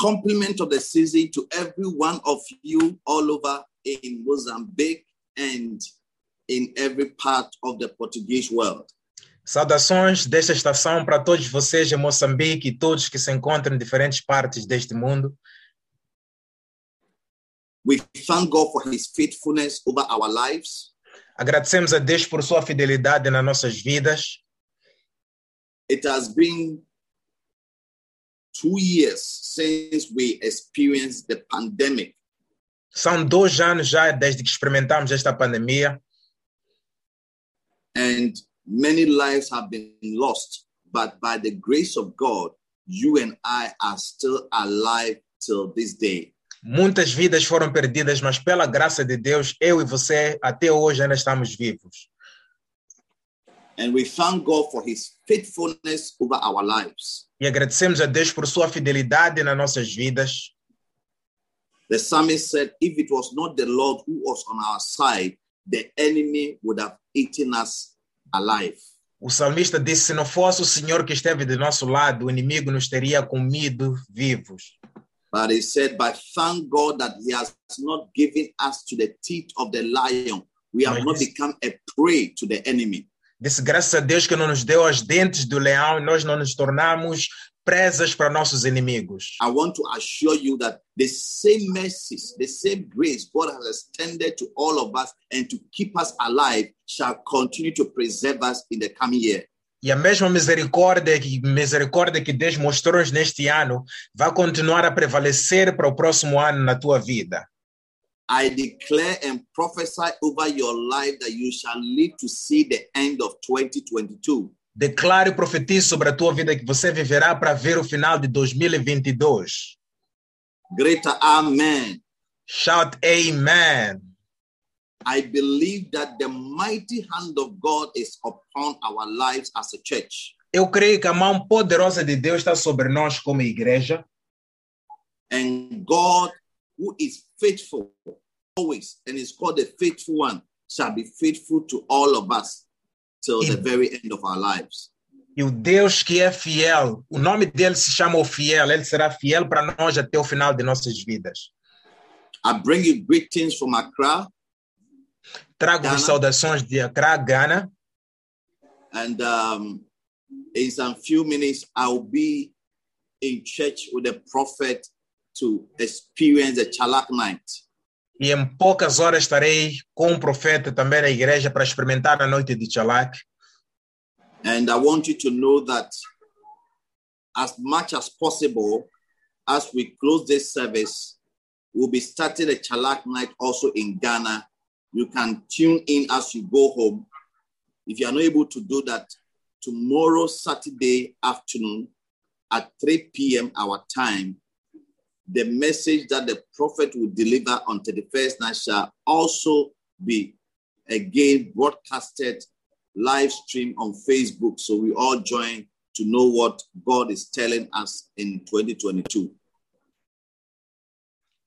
compliment of the season to every one of you all over in Mozambique and in every part of the Portuguese world. Saudações desta estação para todos vocês em Moçambique e todos que se encontram em diferentes partes deste mundo. We thank God for his faithfulness over our lives. Agradecemos a Deus por sua fidelidade nas nossas vidas. It has been two years since we experienced the pandemic. São dois anos já desde que experimentamos esta pandemia and many lives have been lost. But by the grace of God, you and I are still alive till this day. Muitas vidas foram perdidas, mas pela graça de Deus, eu e você até hoje ainda estamos vivos. And we thank God for his faithfulness over our lives. E agradecemos a Deus por sua fidelidade nas nossas vidas. The psalmist said, If it was not the Lord who was on our side, the enemy would have eaten us alive. O salmista disse: se não fosse o Senhor que esteve do nosso lado, o inimigo nos teria comido vivos. But he said, But thank God that he has not given us to the teeth of the lion. We have Mas not become a prey to the enemy. Disse graças a Deus que não nos deu as dentes do leão e nós não nos tornamos presas para nossos inimigos. I want to assure you that the same mercies, the same grace God has extended to all of us and to keep us alive shall continue to preserve us in the coming year. E a mesma misericórdia que, misericórdia que Deus mostrou neste ano vai continuar a prevalecer para o próximo ano na tua vida. I declare and prophesy over your life that you shall live to see the end of 2022. Declaro e profetizo sobre a tua vida que você viverá para ver o final de 2022. Greater Amen. Shout Amen. I believe that the mighty hand of God is upon our lives as a church. Eu creio que a mão poderosa de Deus está sobre nós como igreja And God, who is faithful always and is called the faithful one, shall be faithful to all of us till the very end of our lives. e o Deus que é fiel, o nome dele se chama o fiel, ele será fiel para nós até o final de nossas vidas. I bring you greetings from Accra, Trago Ghana. saudações de Accra, Ghana, and um, in some few minutes, I'll be in church with the prophet to experience the Chalak night. E em poucas horas estarei com o profeta também na igreja para experimentar a noite de. And I want you to know that as much as possible, as we close this service, we'll be starting a Chalak night also in Ghana. You can tune in as you go home. If you are not able to do that, tomorrow, Saturday afternoon at 3 p.m. our time, the message that the prophet will deliver on 31st night shall also be again broadcasted live stream on Facebook. So we all join to know what God is telling us in 2022.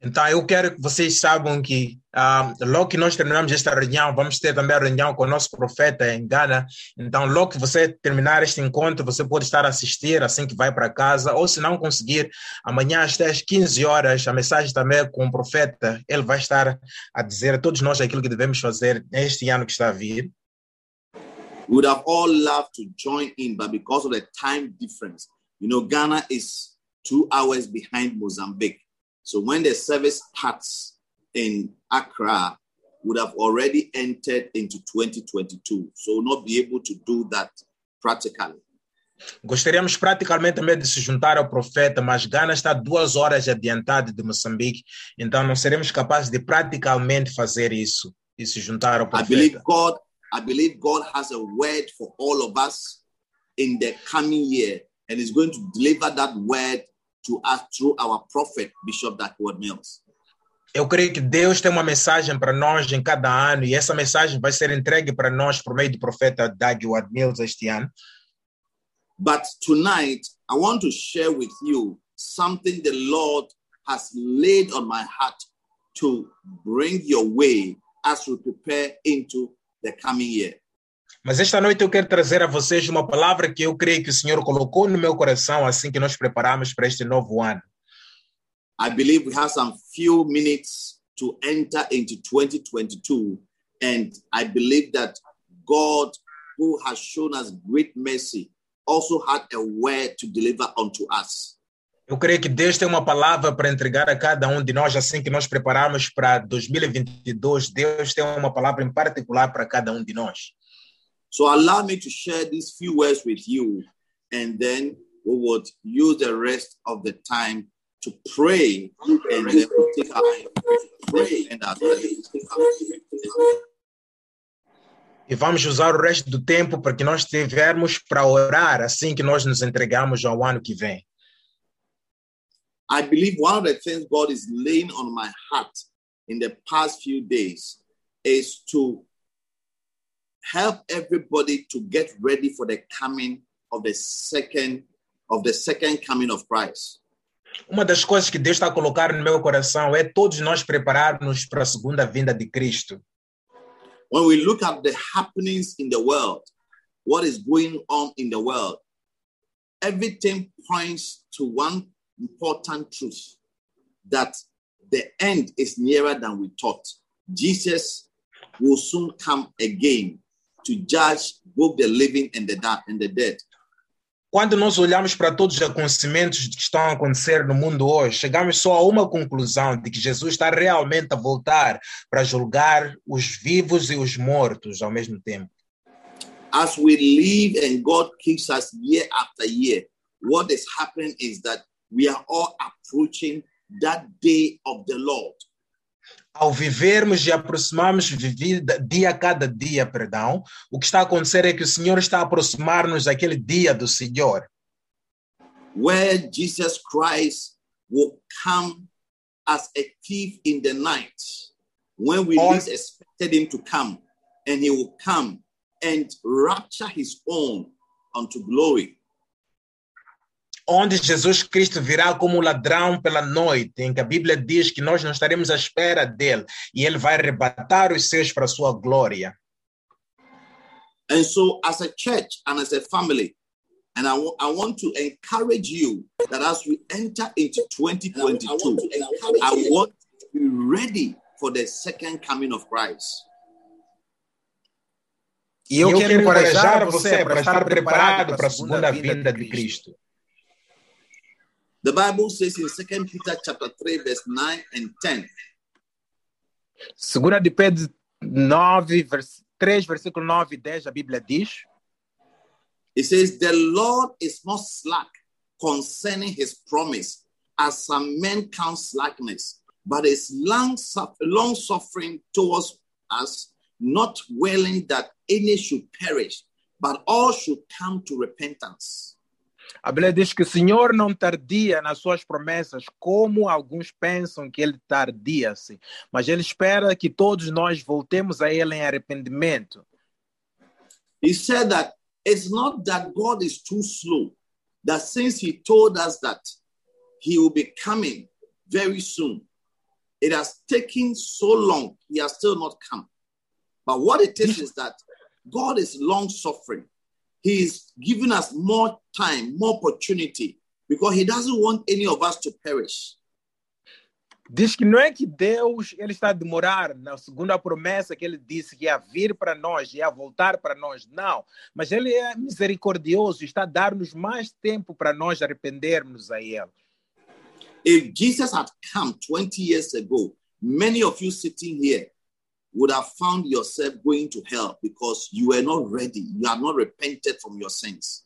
Então, eu quero que vocês saibam que ah, logo que nós terminamos esta reunião, vamos ter também a reunião com o nosso profeta em Ghana. Então, logo que você terminar este encontro, você pode estar a assistir assim que vai para casa, ou se não conseguir, amanhã às 10, 15 horas, a mensagem também com o profeta, ele vai estar a dizer a todos nós aquilo que devemos fazer neste ano que está a vir. We would have all loved to join in, but because of the time difference, you know, Ghana is two hours behind Mozambique. So when the service starts in Accra, would have already entered into 2022. So not be able to do that practically. Gostaríamos praticamente também de se juntar ao profeta, mas Ghana está duas horas adiantado de Moçambique, então não seremos capazes de praticamente fazer isso e se juntar ao profeta. I believe. God, I believe God has a word for all of us in the coming year, and is going to deliver that word to us through our prophet, Bishop Duckworth Mills. Eu creio que Deus tem uma mensagem para nós em cada ano e essa mensagem vai ser entregue para nós por meio do profeta Doug Ward Mills este ano. But tonight, I want to share with you something the Lord has laid on my heart to bring your way as we prepare into the coming year. Mas esta noite eu quero trazer a vocês uma palavra que eu creio que o Senhor colocou no meu coração assim que nós preparamos para este novo ano. I believe we have some few minutes to enter into 2022. And I believe that God, who has shown us great mercy, also had a word to deliver unto us. Eu creio que Deus tem uma palavra para entregar a cada um de nós, assim que nós preparamos para 2022. Deus tem uma palavra em particular para cada um de nós. So allow me to share these few words with you, and then we would use the rest of the time to pray, and then we'll take our pray and our E vamos usar o resto do tempo para que nós tivermos para orar assim que nós nos entregamos ao ano que vem. I believe one of the things God is laying on my heart in the past few days is to help everybody to get ready for the coming of the second of the second coming of Christ. Uma das coisas que Deus está a colocar no meu coração é todos nós prepararmos para a segunda vinda de Cristo. When we look at the happenings in the world, what is going on in the world, everything points to one important truth that the end is nearer than we thought. Jesus will soon come again to judge both the living and the, and the dead. Quando nós olhamos para todos os acontecimentos que estão a acontecer no mundo hoje, chegamos só a uma conclusão de que Jesus está realmente a voltar para julgar os vivos e os mortos ao mesmo tempo. As we live and God keeps us year after year, what is happening is that we are all approaching that day of the Lord. Ao vivermos e aproximarmos de vida, dia a cada dia, perdão, o que está a acontecer é que o Senhor está a aproximar-nos daquele dia do Senhor, where Jesus Christ will come as a thief in the night. When we least expected him to come, and he will come and rapture his own unto glory. Onde Jesus Cristo virá como ladrão pela noite, em que a Bíblia diz que nós não estaremos à espera dele e ele vai arrebatar os seus para a sua glória. And so, as a church and as a family, and I I want to encourage you that as we enter into 2022, I want to be ready for the second coming of Christ. E eu, E quero encorajar você para estar preparado para a segunda vinda de Cristo. The Bible says in 2 Peter chapter 3, verse 9 and 10. Segunda de Pedro 9, vers 3, versículo 9 e 10, a Bíblia diz: It says, The Lord is not slack concerning his promise, as some men count slackness, but is long, long suffering towards us, not willing that any should perish, but all should come to repentance. A Bíblia diz que o Senhor não tardia nas suas promessas, como alguns pensam que ele tardia-se, mas ele espera que todos nós voltemos a ele em arrependimento. He said that it's not that God is too slow, that since he told us that he will be coming very soon, it has taken so long, he has still not come. But what it is is that God is long suffering. He is giving us more time, more opportunity, because he doesn't want any of us to perish. Diz que não é que Deus ele está a demorar na segunda promessa que ele disse que ia vir para nós, ia voltar para nós. Não, mas ele é misericordioso, está a dar-nos mais tempo para nós arrependermos a ele. If Jesus had come 20 years ago, many of you sitting here would have found yourself going to hell because you were not ready. You not repented from your sins.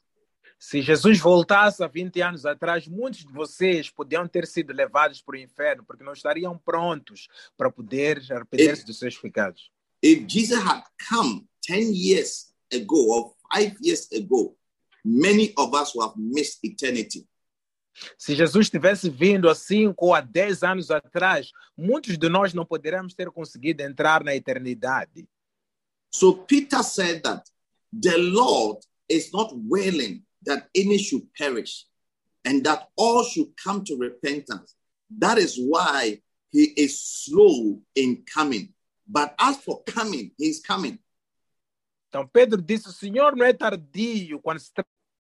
Se Jesus voltasse há 20 anos atrás, muitos de vocês podiam ter sido levados para o inferno porque não estariam prontos para poder arrepender-se dos seus pecados. If Jesus had come 10 years ago or five years ago, many of us would have missed eternity. Se Jesus tivesse vindo há 5 ou há 10 anos atrás, muitos de nós não poderíamos ter conseguido entrar na eternidade. So Peter said that the Lord is not willing that any should perish and that all should come to repentance. That is why he is slow in coming. But as for coming, he's coming. Então Pedro disse: o Senhor não é tardio quando se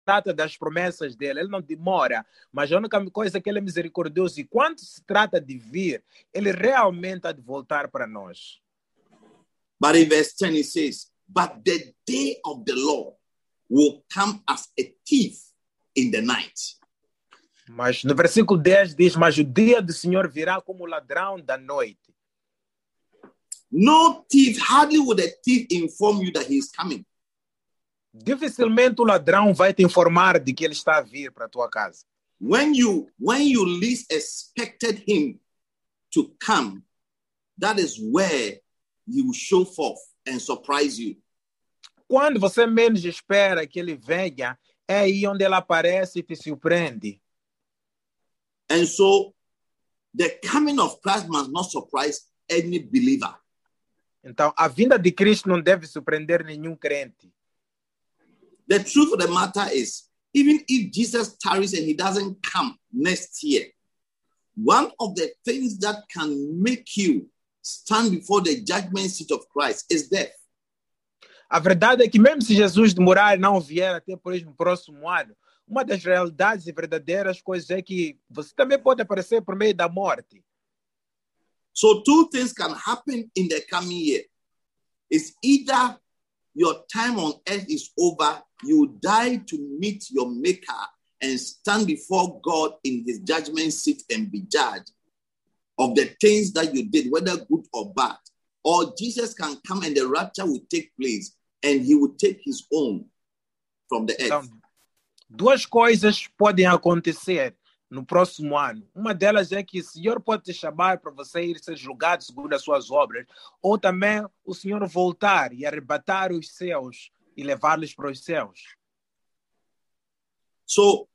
trata das promessas dele, ele não demora, mas a única coisa que ele é misericordioso e quando se trata de vir, ele realmente há de voltar para nós. But in verse 10, it says, But the day of the Lord will come as a thief in the night. Mas no versículo 10 diz: Mas o dia do Senhor virá como ladrão da noite. No thief, hardly would a thief inform you that he is coming. Dificilmente o ladrão vai te informar de que ele está a vir para a tua casa. When you when you least expected him to come, that is where he will show forth and surprise you. Quando você menos espera que ele venha, é aí onde ele aparece e te surpreende. And so the coming of Christ must not surprise any believer. Então, a vinda de Cristo não deve surpreender nenhum crente. The truth of the matter is, even if Jesus tarries and he doesn't come next year, one of the things that can make you stand before the judgment seat of Christ is death. A verdade é que mesmo se Jesus demorar e não vier até por exemplo, no próximo ano, uma das realidades e verdadeiras coisas é que você também pode aparecer por meio da morte. So two things can happen in the coming year. It's either your time on earth is over, you die to meet your maker and stand before God in his judgment seat and be judged of the things that you did, whether good or bad. Or Jesus can come and the rapture will take place and he will take his own from the earth. Então, duas coisas podem acontecer no próximo ano. Uma delas é que o Senhor pode te chamar para você ir ser julgado segundo as suas obras, ou também o Senhor voltar e arrebatar os céus e levá-los para os céus. So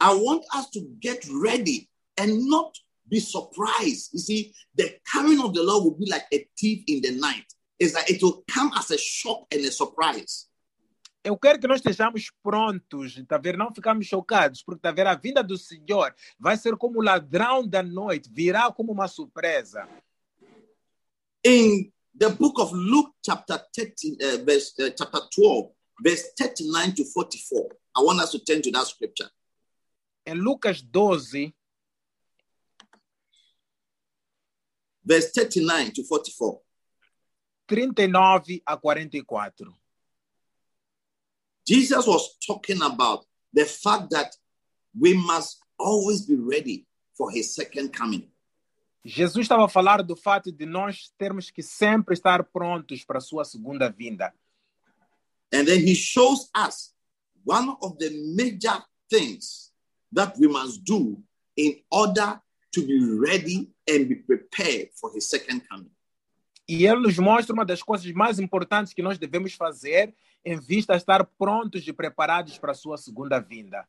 I want us to get ready and not be surprised. You see, the coming of the Lord will be like a thief in the night. It's like it will come as a shock and a surprise. Eu quero que nós estejamos prontos, tá ver? Não ficamos chocados, porque tá ver a vinda do Senhor vai ser como o ladrão da noite, virá como uma surpresa. In the book of Luke, chapter 13, uh, verse, uh, chapter 12, verse 39 to 44, I want us to turn to that scripture. Em Lucas 12, Verse 39 to 44. 39 a 44. Jesus was talking about the fact that we must always be ready for his second coming. Jesus estava a falar do fato de nós termos que sempre estar prontos para a sua segunda vinda. And then he shows us one of the major things that we must do in order to be ready and be prepared for his second coming. E ele nos mostra uma das coisas mais importantes que nós devemos fazer em vista a estar prontos e preparados para a sua segunda vinda.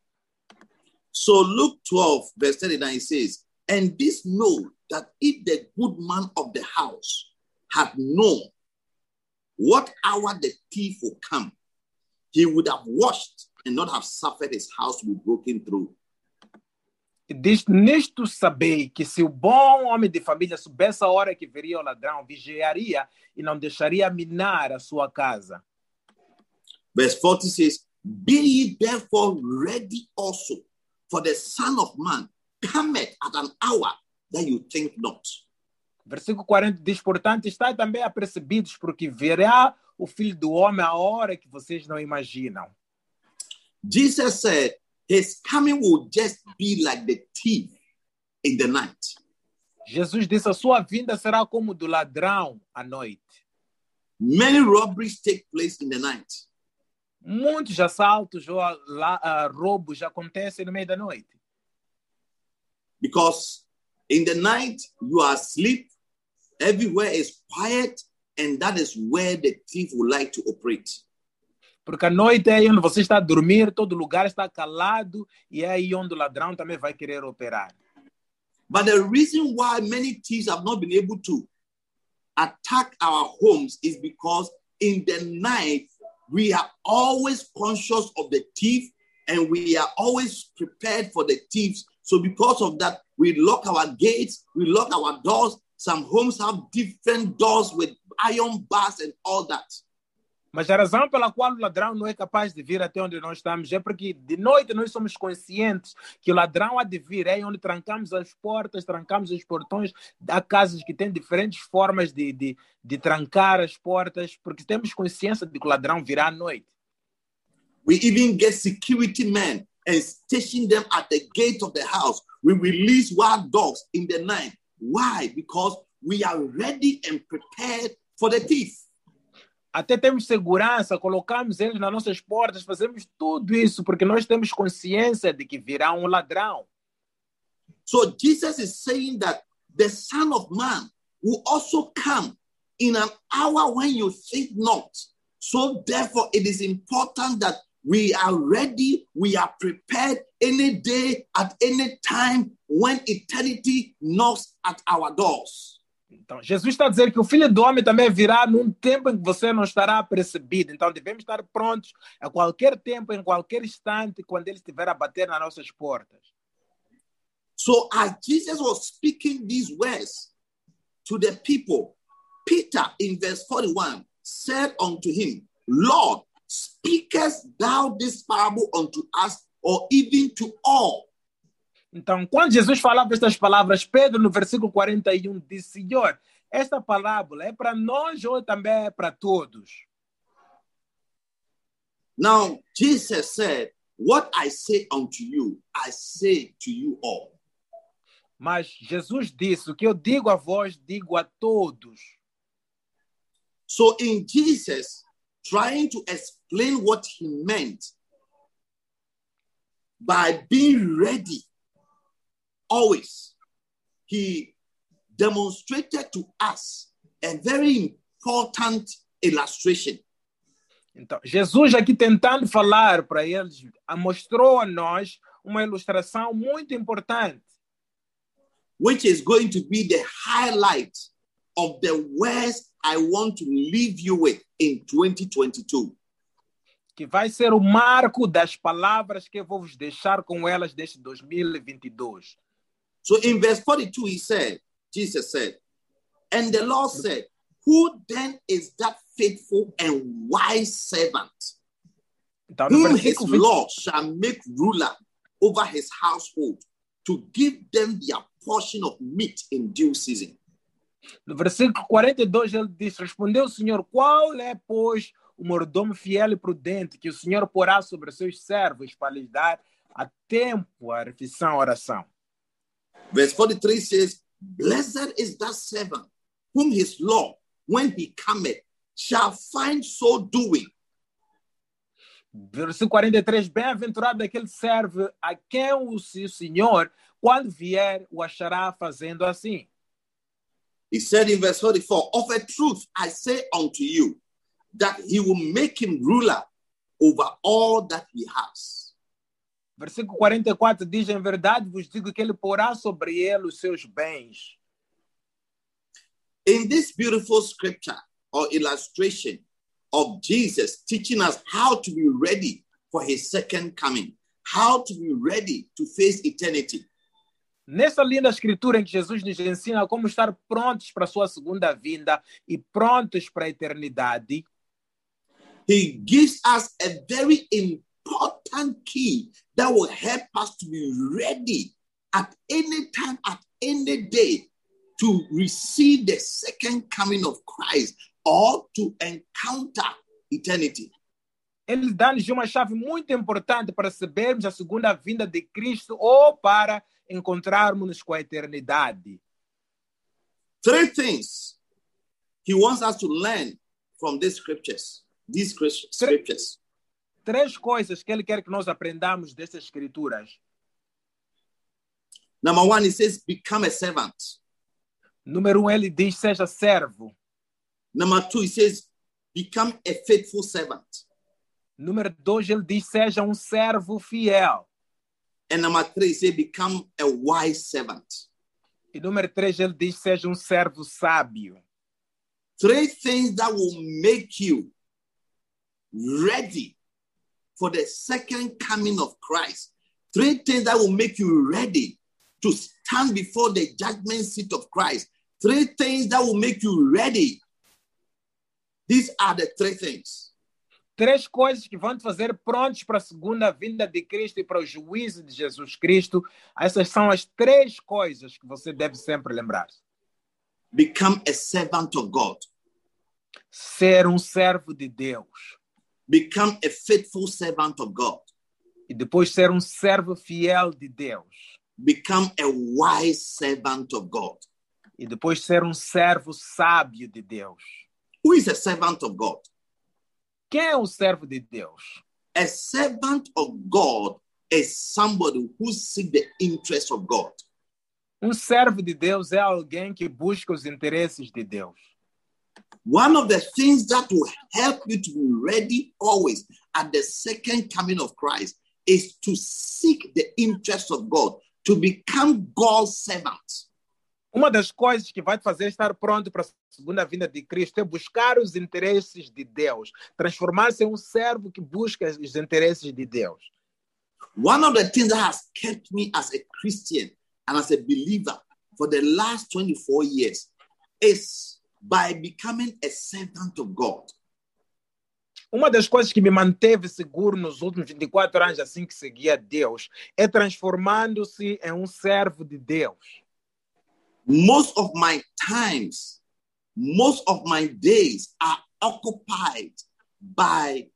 So Luke 12, verse 39 says, And this know that if the good man of the house had known what hour the thief would come, he would have watched and not have suffered his house to be broken through. Diz, nisto sabei que se o bom homem de família soubesse a hora que viria o ladrão, vigiaria e não deixaria minar a sua casa. Verse 40 says, Be ye therefore ready also, for the Son of Man cometh at an hour that you think not. Versículo 40 diz, portanto, estai também apercebidos, porque virá o Filho do Homem a hora que vocês não imaginam. Jesus said his coming will just be like the thief in the night. Jesus disse, a sua vinda será como do ladrão à noite. Many robberies take place in the night. Muitos assaltos ou lá, ah, roubos acontecem no meio da noite. because in the night you are asleep, everywhere is quiet, and that is where the thief would like to operate. Porque à noite é aí onde você está a dormir, todo lugar está calado, e é aí onde o ladrão também vai querer operar. But the reason why many thieves have not been able to attack our homes is because in the night we are always conscious of the thief and we are always prepared for the thieves. So, because of that, we lock our gates, we lock our doors. Some homes have different doors with iron bars and all that. Mas a razão pela qual o ladrão não é capaz de vir até onde nós estamos é porque de noite nós somos conscientes que o ladrão há de vir, é onde trancamos as portas, trancamos os portões. Há casas que têm diferentes formas de, de, de trancar as portas, porque temos consciência de que o ladrão virá à noite. We even get security men and station them at the gate of the house. We release wild dogs in the night. Why? Because we are ready and prepared for the thief. Até temos segurança, colocamos eles nas nossas portas, fazemos tudo isso porque nós temos consciência de que virá um ladrão. So Jesus is saying that the Son of Man will also come in an hour when you think not. So therefore, it is important that we are ready, we are prepared any day, at any time, when eternity knocks at our doors. Então, Jesus está a dizer que o Filho do Homem também virá num tempo em que você não estará percebido. Então, devemos estar prontos a qualquer tempo, em qualquer instante, quando ele estiver a bater nas nossas portas. So as Jesus was speaking these words to the people, Peter in verse 41 said unto him, Lord, speakest thou this parable unto us or even to all? Então, quando Jesus falava estas palavras, Pedro, no versículo 41, disse: Senhor, esta parábola é para nós ou também é para todos? Now, Jesus said, What I say unto you, I say to you all. Mas Jesus disse: O que eu digo a vós, digo a todos. So, in Jesus trying to explain what he meant by being ready always, he demonstrated to us a very important illustration. Então, Jesus aqui tentando falar para eles, mostrou a nós uma ilustração muito importante. which is going to be the highlight of the words I want to leave you with in 2022. que vai ser o marco das palavras que eu vou vos deixar com elas deste 2022. So in verse 42, he said, Jesus said, and the Lord said, Who then is that faithful and wise servant Então, whom his 20, Lord shall make ruler over his household to give them their portion of meat in due season? No versículo 42, ele diz: Respondeu o Senhor, qual é, pois, o mordomo fiel e prudente que o Senhor porá sobre seus servos para lhes dar a tempo a refeição, a oração? Verse 43 says, Blessed is that servant whom his Lord, when he cometh, shall find so doing. Versículo 43, bem-aventurado aquele servo a quem o Senhor, quando vier, o achará fazendo assim. He said in verse 44, Of a truth I say unto you, that he will make him ruler over all that he has. Versículo 44 diz: Em verdade vos digo que ele porá sobre ele os seus bens. In this beautiful scripture or illustration of Jesus teaching us how to be ready for his second coming, how to be ready to face eternity. Nessa linda escritura em que Jesus nos ensina como estar prontos para a sua segunda vinda e prontos para a eternidade, He gives us a very important key that will help us to be ready at any time, at any day, to receive the second coming of Christ or to encounter eternity. ele dá-nos uma chave muito importante para sabermos a segunda vinda de Cristo ou para encontrarmos com a eternidade. Three things he wants us to learn from these scriptures, these scriptures. Três coisas que ele quer que nós aprendamos dessas escrituras. Number one, he says, become a servant. Número um, ele diz: seja servo. Number two, he says, become a faithful servant. Número dois, ele diz: seja um servo fiel. And number three, say, become a wise servant. E número três, ele diz: seja um servo sábio. Three things that will make you ready for the second coming of Christ. Three things that will make you ready to stand before the judgment seat of Christ. Three things that will make you ready. These are the three things. Três coisas que vão te fazer prontos para a segunda vinda de Cristo e para o juízo de Jesus Cristo. Essas são as três coisas que você deve sempre lembrar. Become a servant of God. Ser um servo de Deus. Become a faithful servant of God. E depois ser um servo fiel de Deus. Become a wise servant of God. E depois ser um servo sábio de Deus. Who is a servant of God? Quem é o servo de Deus? A servant of God is somebody who seeks the interest of God. Um servo de Deus é alguém que busca os interesses de Deus. One of the things that will help you to be ready always at the second coming of Christ is to seek the interest of God, to become God's servant. Uma das coisas que vai te fazer estar pronto para a segunda vinda de Cristo é buscar os interesses de Deus, transformar-se em um servo que busca os interesses de Deus. One of the things that has kept me as a Christian and as a believer for the last 24 years is by becoming a servant of God. Uma das coisas que me manteve seguro nos últimos 24 anos, assim que seguia Deus, é transformando-se em um servo de Deus. Most of my times, most of my days are occupied by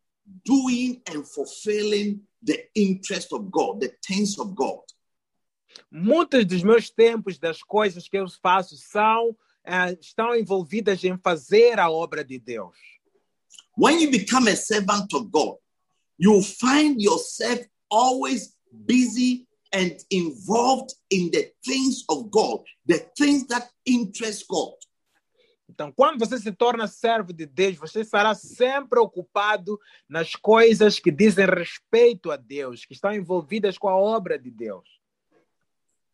doing and fulfilling the interest of God, the things of God. Muitos dos meus tempos, das coisas que eu faço, são estão envolvidas em fazer a obra de Deus. When you become a servant of God, you find yourself always busy and involved in the things of God, the things that interest God. Então, quando você se torna servo de Deus, você estará sempre ocupado nas coisas que dizem respeito a Deus, que estão envolvidas com a obra de Deus.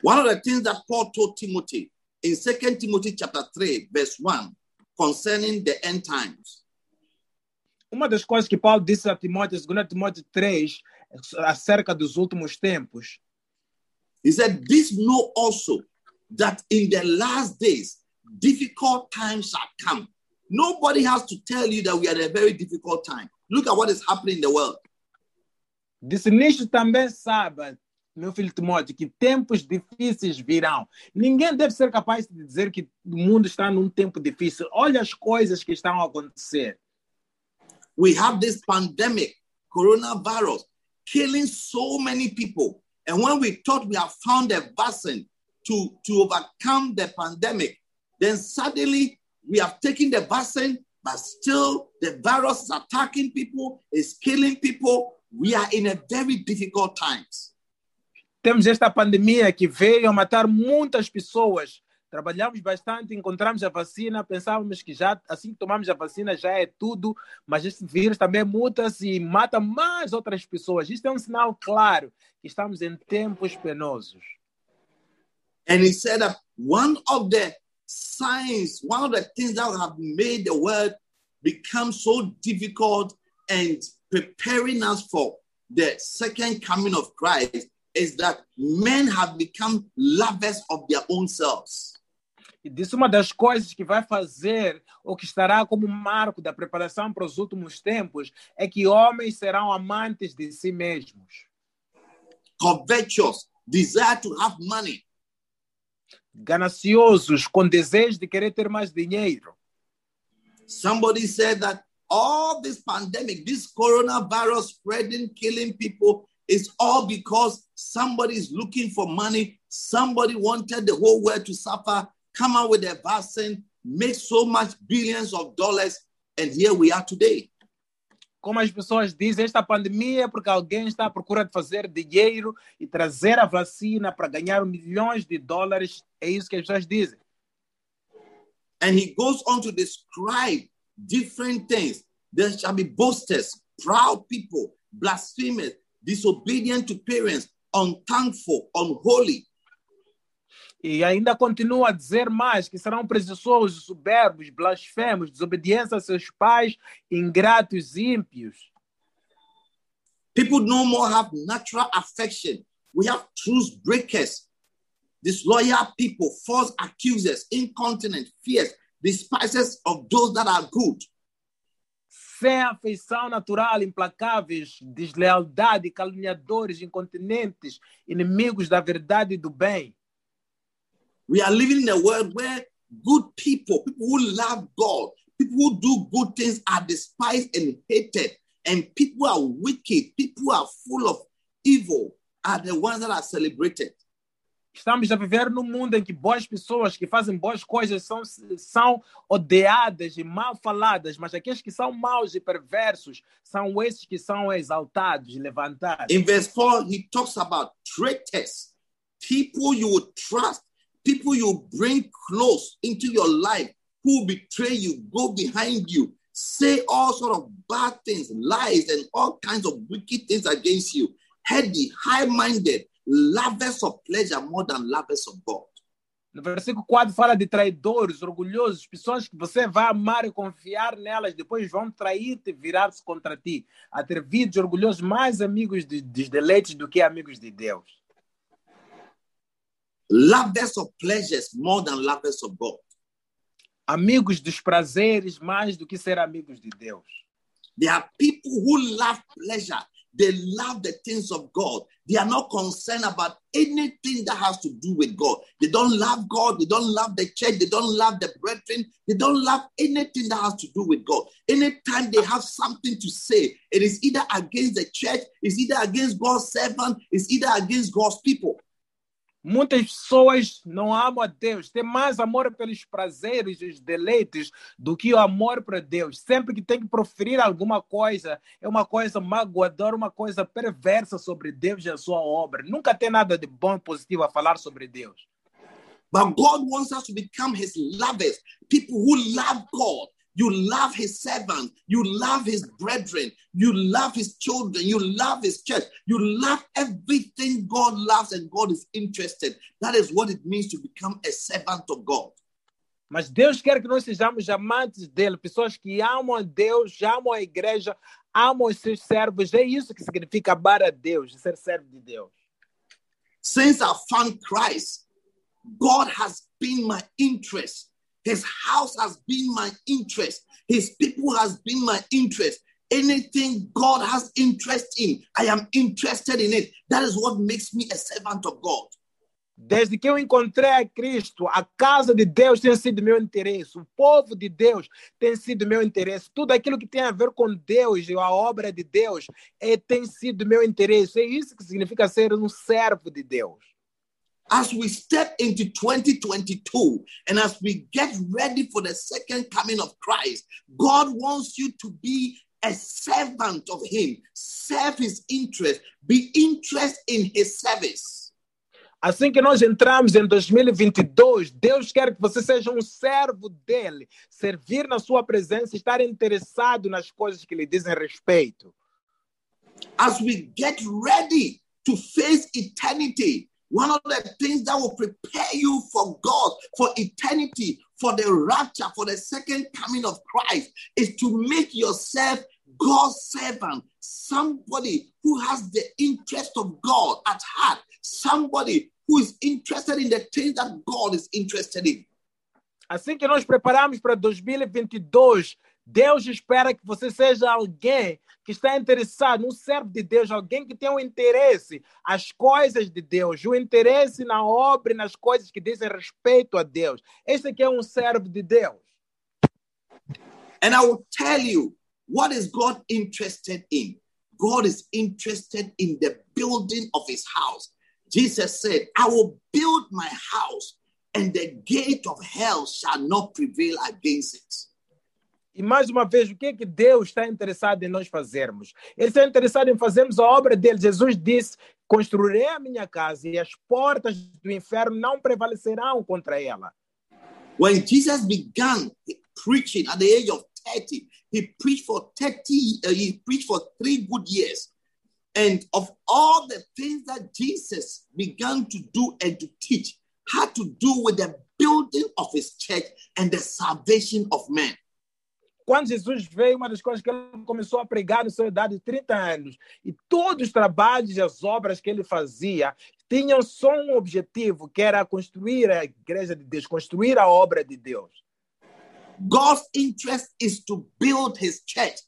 One of the things that Paul told Timothy in 2 Timothy chapter 3, verse 1, concerning the end times, Uma das coisas que Paulo disse a Timóteo, 2 Timóteo 3, acerca dos últimos tempos, he said, This know also that in the last days difficult times shall come. Nobody has to tell you that we are in a very difficult time. Look at what is happening in the world. disse nisto também sabe, meu filho Timóteo, que tempos difíceis virão. Ninguém deve ser capaz de dizer que o mundo está num tempo difícil. Olha as coisas que estão a acontecer. We have this pandemic, coronavirus, killing so many people. And when we thought we have found a vaccine to, to overcome the pandemic, then suddenly we have taken the vaccine, but still the virus is attacking people, is killing people. We are in a very difficult times. Temos esta pandemia que veio a matar muitas pessoas. Trabalhamos bastante, encontramos a vacina, pensávamos que já assim que tomamos a vacina já é tudo, mas esse vírus também muta-se e mata mais outras pessoas. Isto é um sinal claro que estamos em tempos penosos. And he said that one of the signs, one of the things that have made the world become so difficult and preparing us for the second coming of Christ is that men have become lovers of their own selves. E disse uma das coisas que vai fazer, ou que estará como marco da preparação para os últimos tempos, é que homens serão amantes de si mesmos. covetous, desire to have money. Gananciosos, com desejo de querer ter mais dinheiro. Somebody said that all this pandemic, this coronavirus spreading, killing people, is all because somebody is looking for money. Somebody wanted the whole world to suffer, come out with a vaccine, make so much billions of dollars, and here we are today. Como as pessoas dizem, esta pandemia é porque alguém está à procura de fazer dinheiro e trazer a vacina para ganhar milhões de dólares. É isso que as pessoas dizem. And he goes on to describe different things. There shall be boasters, proud people, blasphemers, disobedient to parents, unthankful, unholy, E ainda continua a dizer mais que serão presunçosos, soberbos, blasfemos, desobedientes a seus pais, ingratos, ímpios. People no more have natural affection. We have truth breakers, disloyal people, false accusers, incontinent, fierce, despisers of those that are good. sem afeição natural, implacáveis, deslealdade, caluniadores, incontinentes, inimigos da verdade e do bem. We are living in a world where good people, people who love God, people who do good things are despised and hated. And people are wicked, people who are full of evil are the ones that are celebrated. Estamos a viver num mundo em que boas pessoas que fazem boas coisas são, são odiadas e mal faladas, mas aqueles que são maus e perversos são esses que são exaltados e levantados. In verse 4, he talks about traitors, people you would trust, people you bring close into your life who betray you, go behind you, say all sort of bad things, lies, and all kinds of wicked things against you, heady, high-minded, lovers of pleasure more than lovers of God. No versículo 4 fala de traidores, orgulhosos, pessoas que você vai amar e confiar nelas, depois vão trair-te virar-se contra ti. Atrevidos, orgulhosos, mais amigos de, dos deleites do que amigos de Deus. Lovers of pleasures more than lovers of God. Amigos dos prazeres mais do que ser amigos de Deus. There are people who love pleasure. They love the things of God. They are not concerned about anything that has to do with God. They don't love God. They don't love the church. They don't love the brethren. They don't love anything that has to do with God. Anytime they have something to say, it is either against the church, it's either against God's servant, it's either against God's people. Muitas pessoas não amam a Deus, têm mais amor pelos prazeres e os deleites do que o amor para Deus. Sempre que tem que proferir alguma coisa, é uma coisa magoadora, uma coisa perversa sobre Deus e a sua obra. Nunca tem nada de bom e positivo a falar sobre Deus. But God wants us to become His lovers, people who love God. You love His servants. you love His brethren, you love His children, you love His church, you love everything God loves and God is interested. That is what it means to become a servant of God. Mas Deus quer que nós sejamos amantes dele, pessoas que amam a Deus, amam a igreja, amam os seus servos. É isso que significa amar a Deus, ser servo de Deus. Since I found Christ, God has been my interest. His house has been my interest. His people has been my interest. Anything God has interest in, I am interested in it. That is what makes me a servant of God. Desde que eu encontrei a Cristo, a casa de Deus tem sido meu interesse, o povo de Deus tem sido meu interesse, tudo aquilo que tem a ver com Deus e a obra de Deus é, tem sido meu interesse. É isso que significa ser um servo de Deus. As we step into 2022 and as we get ready for the second coming of Christ, God wants you to be a servant of Him, serve His interest, be interested in His service. Assim que nós entramos em 2022, Deus quer que você seja um servo dele, servir na sua presença, estar interessado nas coisas que lhe dizem respeito. As we get ready to face eternity, one of the things that will prepare you for God, for eternity, for the rapture, for the second coming of Christ, is to make yourself God's servant, somebody who has the interest of God at heart, somebody who is interested in the things that God is interested in. Assim que nós preparamos para 2022, Deus espera que você seja alguém que está interessado, um servo de Deus, alguém que tem um interesse às coisas de Deus, o um interesse na obra e nas coisas que dizem respeito a Deus. Esse aqui é um servo de Deus. And I will tell you what is God interested in. God is interested in the building of his house. Jesus said, I will build my house, and the gate of hell shall not prevail against it. E mais uma vez, o que é que Deus está interessado em nós fazermos? Ele está interessado em fazermos a obra dele. Jesus disse: Construirei a minha casa e as portas do inferno não prevalecerão contra ela. When Jesus began preaching at the age of 30, he preached for 30, uh, he preached for three good years. And of all the things that Jesus began to do and to teach, had to do with the building of his church and the salvation of men. Quando Jesus veio, uma das coisas que ele começou a pregar na sua idade de 30 anos, e todos os trabalhos e as obras que ele fazia tinham só um objetivo, que era construir a igreja de Deus, construir a obra de Deus. God's interest is to build his church.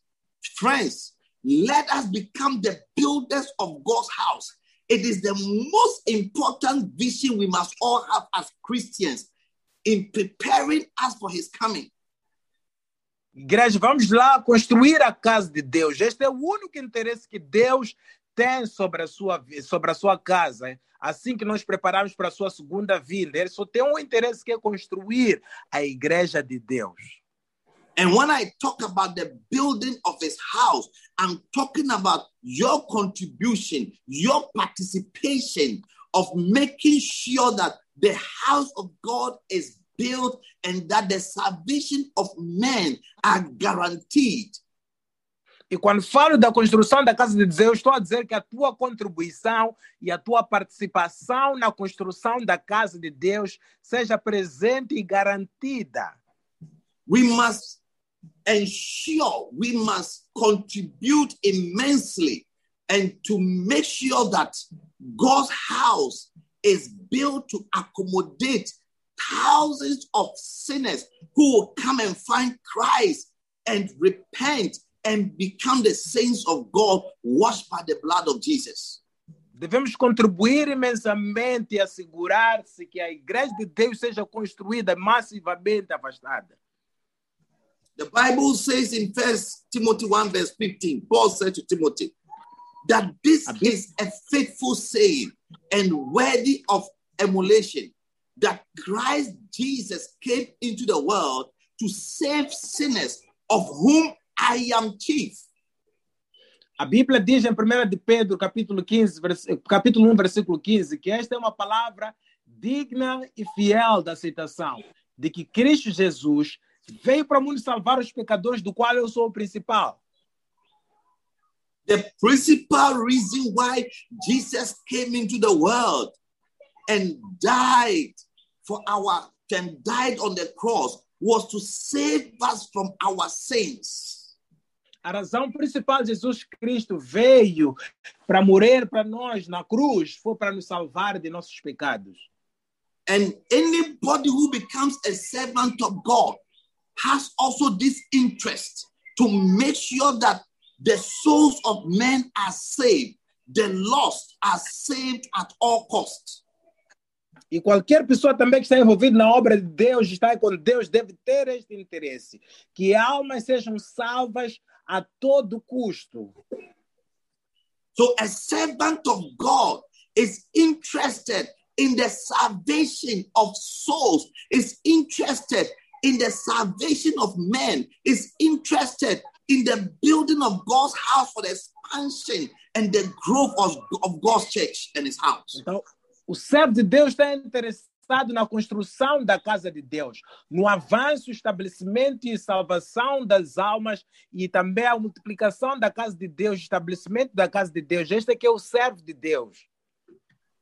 Friends, let us become the builders of God's house. It is the most important vision we must all have as Christians in preparing us for his coming. Igreja, vamos lá construir a casa de Deus. Este é o único interesse que Deus tem sobre a sua, sobre a sua casa. Assim que nós preparamos para a sua segunda vinda, ele só tem um interesse que é construir a igreja de Deus. And when I talk about the building of his house, I'm talking about your contribution, your participation of making sure that the house of God is built and that the salvation of men are guaranteed. E quando falo da construção da casa de Deus, estou a dizer que a tua contribuição e a tua participação na construção da casa de Deus seja presente e garantida. We must ensure, we must contribute immensely and to make sure that God's house is built to accommodate thousands of sinners who will come and find Christ and repent and become the saints of God washed by the blood of Jesus. Devemos contribuir imensamente e assegurar-se que a igreja de Deus seja construída massivamente afastada. The Bible says in First Timothy 1, verse 15, Paul said to Timothy, that this is a faithful saying and worthy of emulation that Christ Jesus came into the world to save sinners, of whom I am chief. A Bíblia diz em 1 de Pedro, capítulo 15, vers- capítulo 1, versículo 15, que esta é uma palavra digna e fiel da aceitação, de que Cristo Jesus veio para o mundo salvar os pecadores, do qual eu sou o principal. The principal reason why Jesus came into the world and died for our and died on the cross was to save us from our sins. A razão principal de Jesus Cristo veio para morrer para nós na cruz foi para nos salvar de nossos pecados. And anybody who becomes a servant of God has also this interest to make sure that the souls of men are saved, the lost are saved at all costs. E qualquer pessoa também que está envolvida na obra de Deus, está com Deus, deve ter este interesse, que almas sejam salvas a todo custo. So a servant of God is interested in the salvation of souls, is interested in the salvation of men, is interested in the building of God's house for the expansion and the growth of, of God's church and his house. Então, o servo de Deus está interessado na construção da casa de Deus, no avanço, estabelecimento e salvação das almas e também a multiplicação da casa de Deus, estabelecimento da casa de Deus. Este é que é o servo de Deus.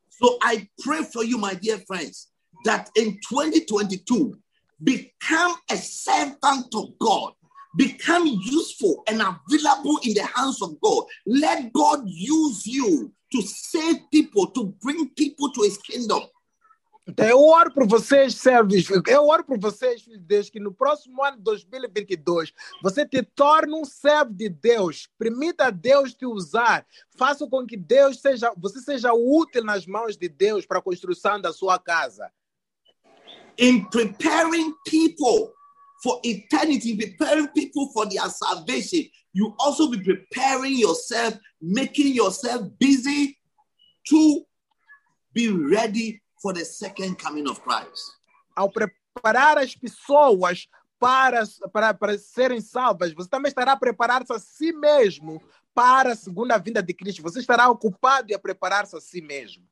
So I pray for you, my dear friends, that in 2022, become a servant of God, become useful and available in the hands of God. Let God use you to save people, to bring people to his kingdom. Então, eu oro por vocês, servos, eu oro por vocês, filhos de Deus, que no próximo ano de 2022 você te torne um servo de Deus. Permita Deus te usar. Faça com que Deus seja, você seja útil nas mãos de Deus para a construção da sua casa. In preparing people for eternity, preparing people for their salvation, you also be preparing yourself, making yourself busy to be ready for the second coming of Christ. Ao preparar as pessoas para, para, para serem salvas, você também estará a preparar-se a si mesmo para a segunda vinda de Cristo. Você estará ocupado e a preparar-se a si mesmo.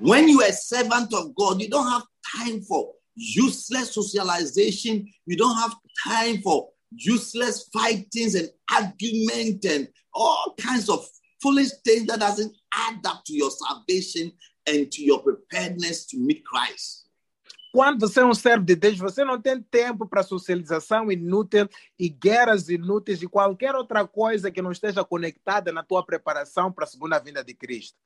When you are a servant of God, you don't have time for useless socialization. You don't have time for useless fightings and argument and all kinds of foolish things that doesn't add up to your salvation and to your preparedness to meet Christ. Quando você é um servo de Deus, você não tem tempo para socialização inútil e guerras inúteis e qualquer outra coisa que não esteja conectada na tua preparação para a segunda vinda de Cristo.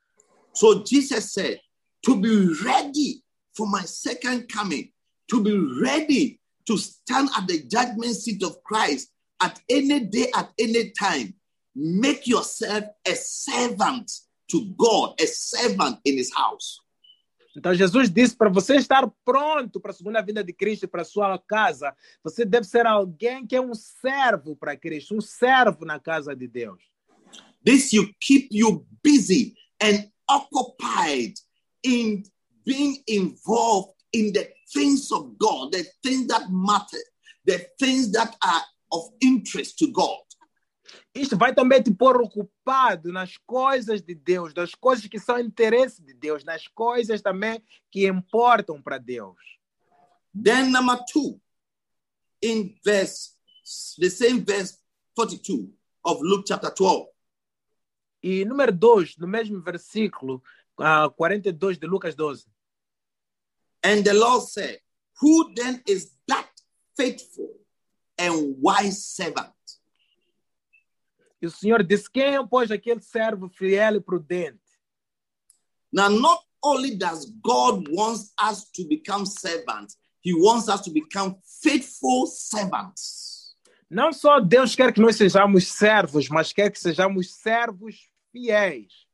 So Jesus said, to be ready for my second coming, to be ready to stand at the judgment seat of Christ, at any day, at any time, make yourself a servant to God, a servant in his house. Então Jesus disse para você estar pronto para a segunda vinda de Cristo para a sua casa, você deve ser alguém que é um servo para Cristo, um servo na casa de Deus. This you keep you busy and occupied in being involved in the things of God, the things that matter, the things that are of interest to God. Isto vai também te pôr ocupado nas coisas de Deus, das coisas que são interesse de Deus, nas coisas também que importam para Deus. Then number two, in verse, the same verse 42 of Luke chapter 12. E número 2, no mesmo versículo, uh, 42 de Lucas 12. And the Lord said, Who then is that faithful and wise servant? E o Senhor disse: Quem é, pois, aquele servo fiel e prudente? Now, not only does God wants us to become servants, He wants us to become faithful servants. Não só Deus quer que nós sejamos servos, mas quer que sejamos servos fiéis.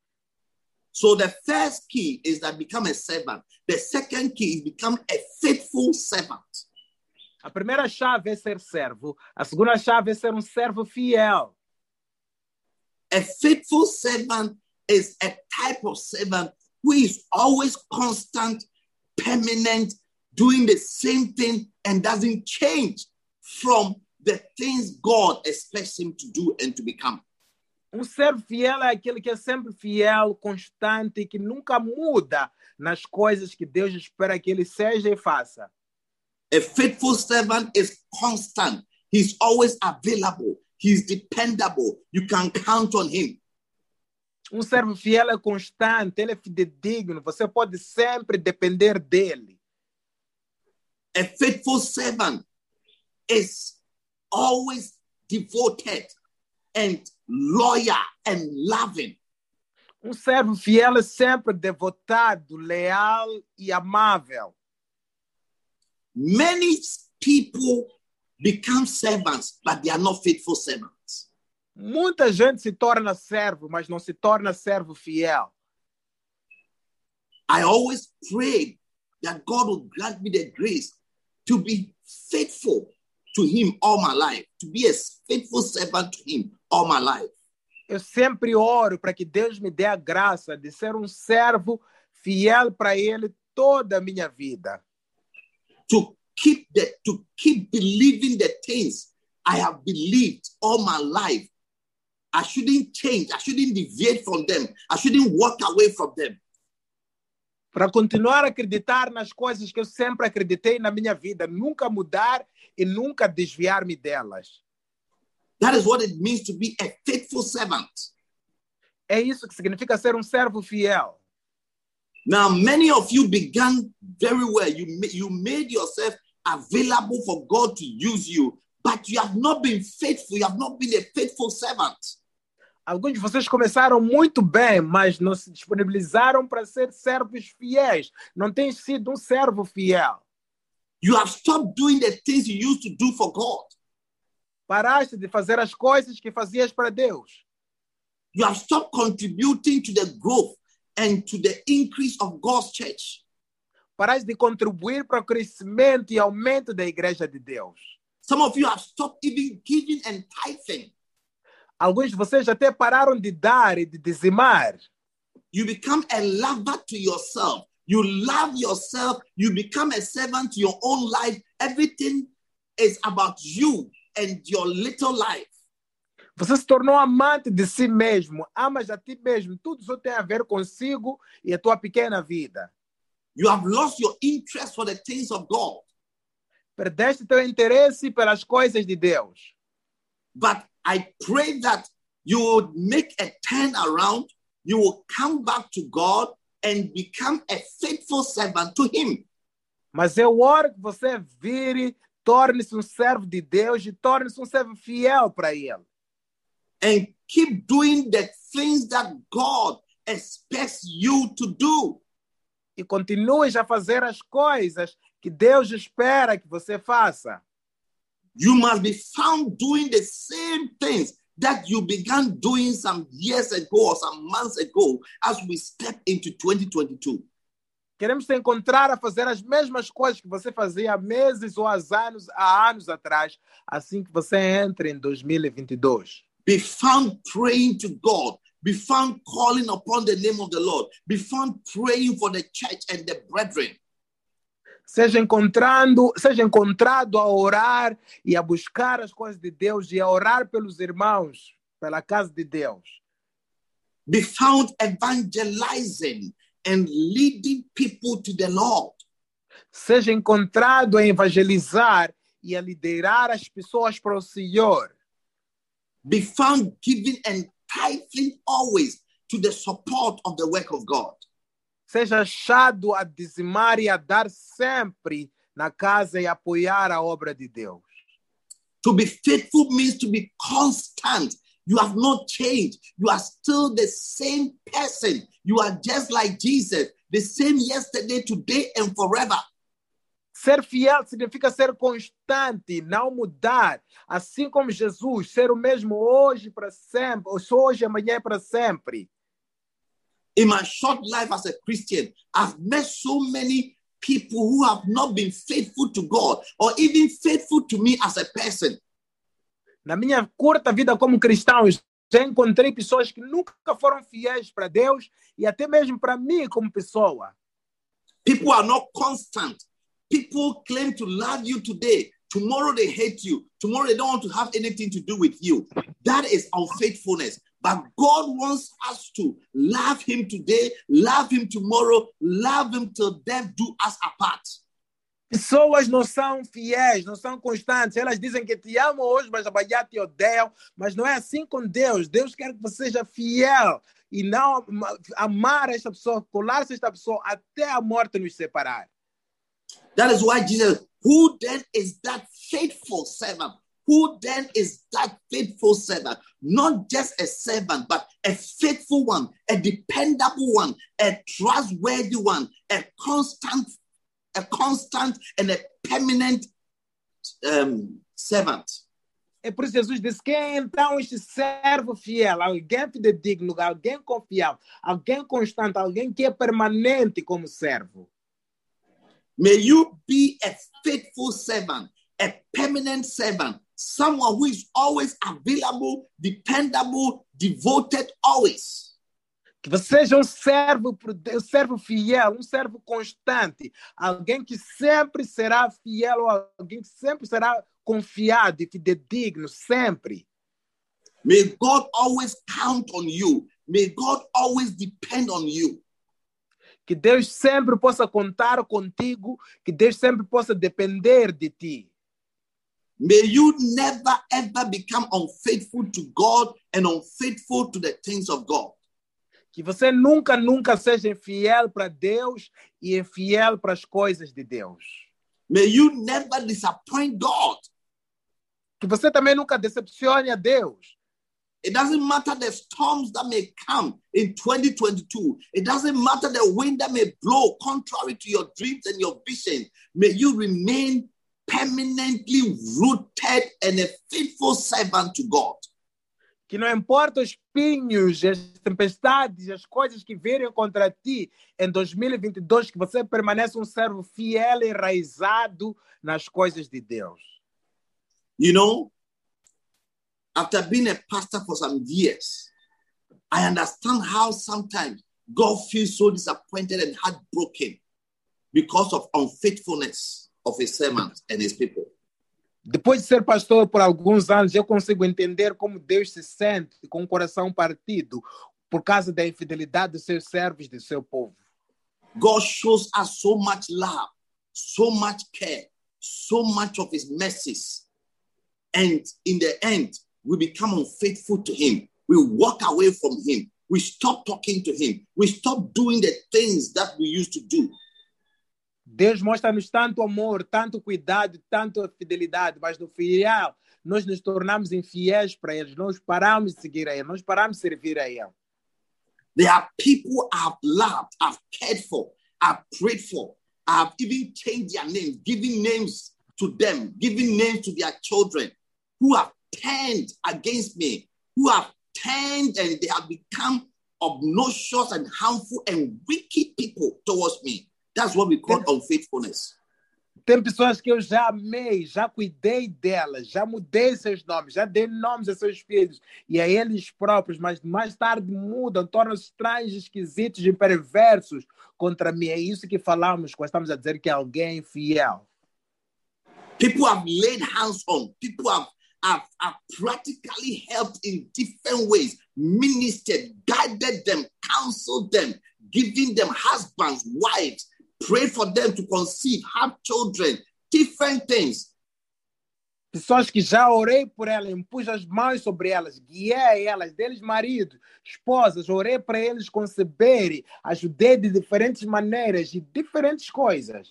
So the first key is that become a servant. The second key is become a faithful servant. A primeira chave é ser servo, a segunda chave é ser um servo fiel. A faithful servant is a type of servant who is always constant, permanent, doing the same thing and doesn't change from the things God expects him to do and to become. Um servo fiel é aquele que é sempre fiel, constante e que nunca muda nas coisas que Deus espera que ele seja e faça. A faithful servant is constant. He's always available. He's dependable. You can count on him. Um servo fiel é constante, ele é fidedigno, você pode sempre depender dele. A faithful servant is always devoted and loyal and loving. Um servo fiel é sempre devotado, leal e amável. Many people become servants, but they are not faithful servants. Muita gente se torna servo, mas não se torna servo fiel. I always pray that God will grant me the grace to be faithful to Him all my life, to be a faithful servant to Him all my life. Eu sempre oro para que Deus me dê a graça de ser um servo fiel para Ele toda a minha vida. To keep the to keep believing the things I have believed all my life. I shouldn't change. I shouldn't deviate from them. I shouldn't walk away from them. Para continuar a acreditar nas coisas que eu sempre acreditei na minha vida, nunca mudar e nunca desviar-me delas. That is what it means to be a faithful servant. É isso que significa ser um servo fiel. Now, many of you began very well. You, you made yourself available for God to use you, but you have not been faithful. You have not been a faithful servant. Alguns de vocês começaram muito bem, mas não se disponibilizaram para ser servos fiéis. Não tem sido um servo fiel. You have stopped doing the things you used to do for God. Paraste de fazer as coisas que fazias para Deus. You have stopped contributing to the growth and to the increase of God's church. Paraste de contribuir para o crescimento e aumento da igreja de Deus. Some of you have stopped even giving and tithing. Alguns de vocês até pararam de dar e de dizimar. You become a lover to yourself. You love yourself. You become a servant to your own life. Everything is about you and your little life. Você se tornou amante de si mesmo, amas a ti mesmo. Tudo só tem a ver consigo e a tua pequena vida. You have lost your interest for the things of God. Perdeste teu interesse pelas coisas de Deus. But I pray that you would make a turn around. You will come back to God and become a faithful servant to Him. Mas eu oro que você vire, torne-se um servo de Deus e torne-se um servo fiel para Ele. and keep doing the things that God expects you to do. E continue a fazer as coisas que Deus espera que você faça. You must be found doing the same things that you began doing some years ago or some months ago as we step into 2022. Queremos te encontrar a fazer as mesmas coisas que você fazia há meses ou há anos, há anos atrás, assim que você entra em 2022. Be found praying to God. Be found calling upon the name of the Lord. Be found praying for the church and the brethren. Seja encontrando, seja encontrado a orar e a buscar as coisas de Deus e a orar pelos irmãos, pela casa de Deus. Be found evangelizing and leading people to the Lord. Seja encontrado a evangelizar e a liderar as pessoas para o Senhor. Be found giving and tithing always to the support of the work of God. Seja achado a dizimar e a dar sempre na casa e apoiar a obra de Deus. To be faithful means to be constant. You have not changed. You are still the same person. You are just like Jesus, the same yesterday, today, and forever. Ser fiel significa ser constante, não mudar. Assim como Jesus, ser o mesmo hoje para sempre, hoje, amanhã e para sempre. In my short life as a Christian, I've met so many people who have not been faithful to God or even faithful to me as a person. Na minha curta vida como cristão, já encontrei pessoas que nunca foram fiéis para Deus e até mesmo para mim como pessoa. People are not constant. People claim to love you today. Tomorrow they hate you. Tomorrow they don't want to have anything to do with you. That is unfaithfulness. But God wants us to love Him today, love Him tomorrow, love Him till death do us apart. Pessoas não são fiéis, não são constantes. Elas dizem que te amam hoje, mas amanhã te odeiam. Mas não é assim com Deus. Deus quer que você seja fiel e não amar esta pessoa, colar-se esta pessoa até a morte nos separar. That is why Jesus, who then is that faithful servant? Who then is that faithful servant? Not just a servant, but a faithful one, a dependable one, a trustworthy one, a constant, a constant and a permanent um, servant. É por isso Jesus disse: quem é então este servo fiel? Alguém fidedigno, alguém confiável, alguém constante, alguém que é permanente como servo. May you be a faithful servant, a permanent servant, someone who is always available, dependable, devoted, always. Que você seja um servo, um servo fiel, um servo constante, alguém que sempre será fiel, ou alguém que sempre será confiado e fidedigno, sempre. May God always count on you. May God always depend on you. Que Deus sempre possa contar contigo, que Deus sempre possa depender de ti. May you never ever become unfaithful to God and unfaithful to the things of God. Que você nunca, nunca seja infiel para Deus e infiel para as coisas de Deus. May you never disappoint God. Que você também nunca decepcione a Deus. It doesn't matter the storms that may come in 2022. It doesn't matter the wind that may blow contrary to your dreams and your visions. May you remain permanently rooted and a faithful servant to God. Que não importa os espinhos, as tempestades, as coisas que virem contra ti em 2022, que você permaneça um servo fiel e enraizado nas coisas de Deus. You know, after being a pastor for some years, I understand how sometimes God feels so disappointed and heartbroken because of unfaithfulness of his servants and his people. Depois de ser pastor por alguns anos, eu consigo entender como Deus se sente com o coração partido por causa da infidelidade dos seus servos, do seu povo. God shows us so much love, so much care, so much of his mercies. And in the end, we become unfaithful to him. We walk away from him. We stop talking to him. We stop doing the things that we used to do. Deus mostra-nos tanto amor, tanto cuidado, tanto fidelidade, mas no final nós nos tornamos infiéis para eles, nós paramos de seguir a ele, nós paramos de servir a ele. There are people I've loved, I've cared for, I've prayed for, I've even changed their names, giving names to them, giving names to their children who have turned against me, who have turned and they have become obnoxious and harmful and wicked people towards me. That's what we call unfaithfulness. Tem pessoas que eu já amei, já cuidei delas, já mudei seus nomes, já dei nomes a seus filhos e a eles próprios, mas mais tarde mudam, tornam-se estranhos, esquisitos e perversos contra mim. É isso que falamos quando estamos a dizer que é alguém fiel. People have laid hands on, people have, have, have practically helped in different ways, ministered, guided them, counseled them, giving them husbands, wives, prayed for them to conceive, have children, different things. Pessoas que já orei por elas, impus as mãos sobre elas, guiei elas, deles maridos, esposas, orei para eles conceberem, ajudei de diferentes maneiras e diferentes coisas.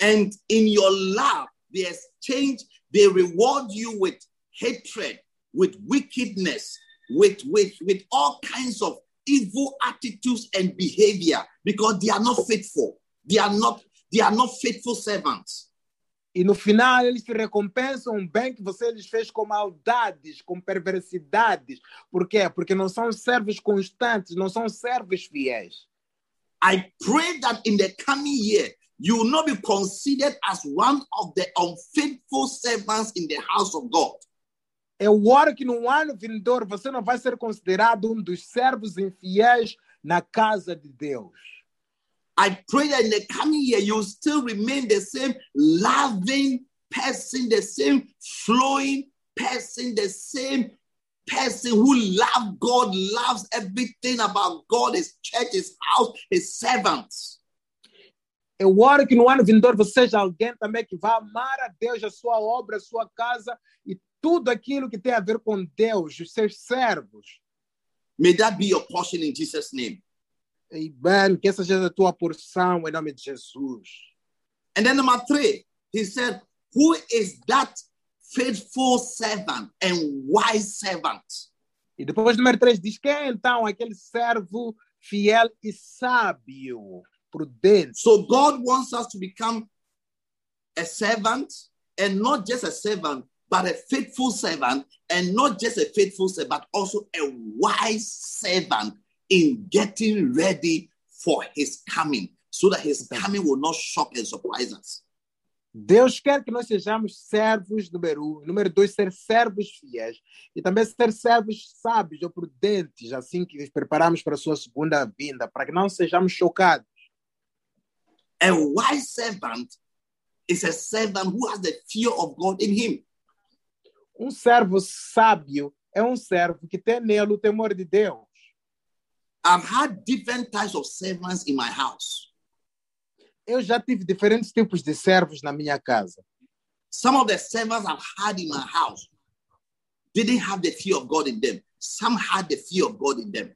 And in your love, they exchange, they reward you with hatred, with wickedness, with, with, with all kinds of evil attitudes and behavior because they are not faithful. They are not, they are not faithful servants. E no final eles te recompensam o bem que você lhes fez com maldades, com perversidades. Por quê? Porque não são servos constantes, não são servos fiéis. I pray that in the coming year, you will not be considered as one of the unfaithful servants in the house of God. Eu oro que no ano vindouro você não vai ser considerado um dos servos infiéis na casa de Deus. I pray that in the coming year, you still remain the same loving person, the same flowing person, the same person who loves God, loves everything about God, his church, his house, his servants. Eu oro que no ano vindouro você seja alguém também que vai amar a Deus, a sua obra, a sua casa e tudo aquilo que tem a ver com Deus, os seus servos. May that be your portion in Jesus' name. Amen. Que essa seja a tua porção em nome de Jesus. And then number three, he said, Who is that faithful servant and wise servant? E depois, número 3, diz: Quem é então aquele servo fiel e sábio, prudente? So God wants us to become a servant and not just a servant, but a faithful servant, and not just a faithful servant, but also a wise servant in getting ready for his coming, so that his coming will not shock and surprise us. Deus quer que nós sejamos servos, número um. Número dois, ser servos fiéis. E também ser servos sábios ou prudentes, assim que nos preparamos para a sua segunda vinda, para que não sejamos chocados. A wise servant is a servant who has the fear of God in him. Um servo sábio é um servo que tem nele o temor de Deus. I've had different types of servants in my house. Eu já tive diferentes tipos de servos na minha casa. Some of the servants I've had in my house didn't have the fear of God in them. Some had the fear of God in them.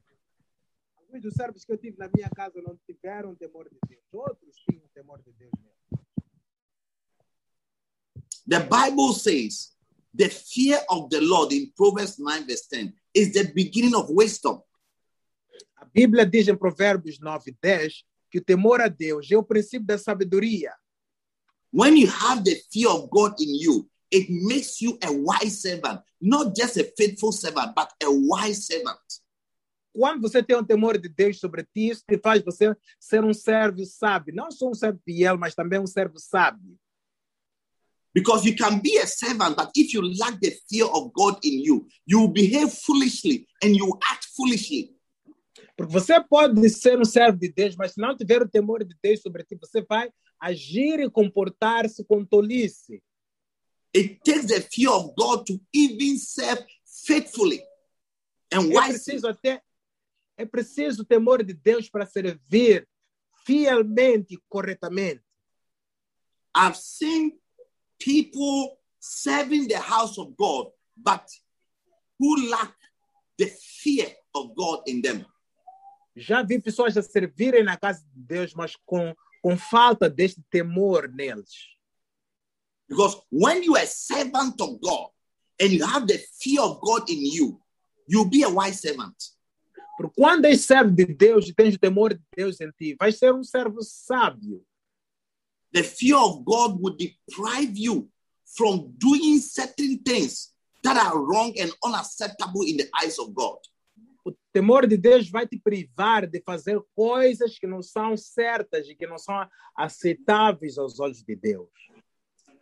Alguns dos servos que eu tive na minha casa não tiveram temor de Deus. Outros tinham temor de Deus. The Bible says the fear of the Lord in Proverbs 9, verse 10 is the beginning of wisdom. A Bíblia diz em Provérbios 9, 10 que o temor a Deus é o princípio da sabedoria. When you have the fear of God in you, it makes you a wise servant, not just a faithful servant, but a wise servant. Quando você tem um temor de Deus sobre ti, isso te faz você ser um servo sábio. Não só um servo fiel, mas também um servo sábio. Because you can be a servant, but if you lack the fear of God in you, you will behave foolishly and you will act foolishly. Porque você pode ser um servo de Deus, mas se não tiver o temor de Deus sobre ti, você vai agir e comportar-se com tolice. It takes the fear of God to even serve faithfully and É preciso até é preciso o temor de Deus para servir fielmente e corretamente. I've seen people serving the house of God, but who lack the fear of God in them. Já vi pessoas a servirem na casa de Deus, mas com, com falta deste temor neles. Because when you are a servant of God and you have the fear of God in you, you'll be a wise servant. Porque quando és servo de Deus e tens o temor de Deus em ti, vais ser um servo sábio. The fear of God would deprive you from doing certain things that are wrong and unacceptable in the eyes of God. O temor de Deus vai te privar de fazer coisas que não são certas e que não são aceitáveis aos olhos de Deus.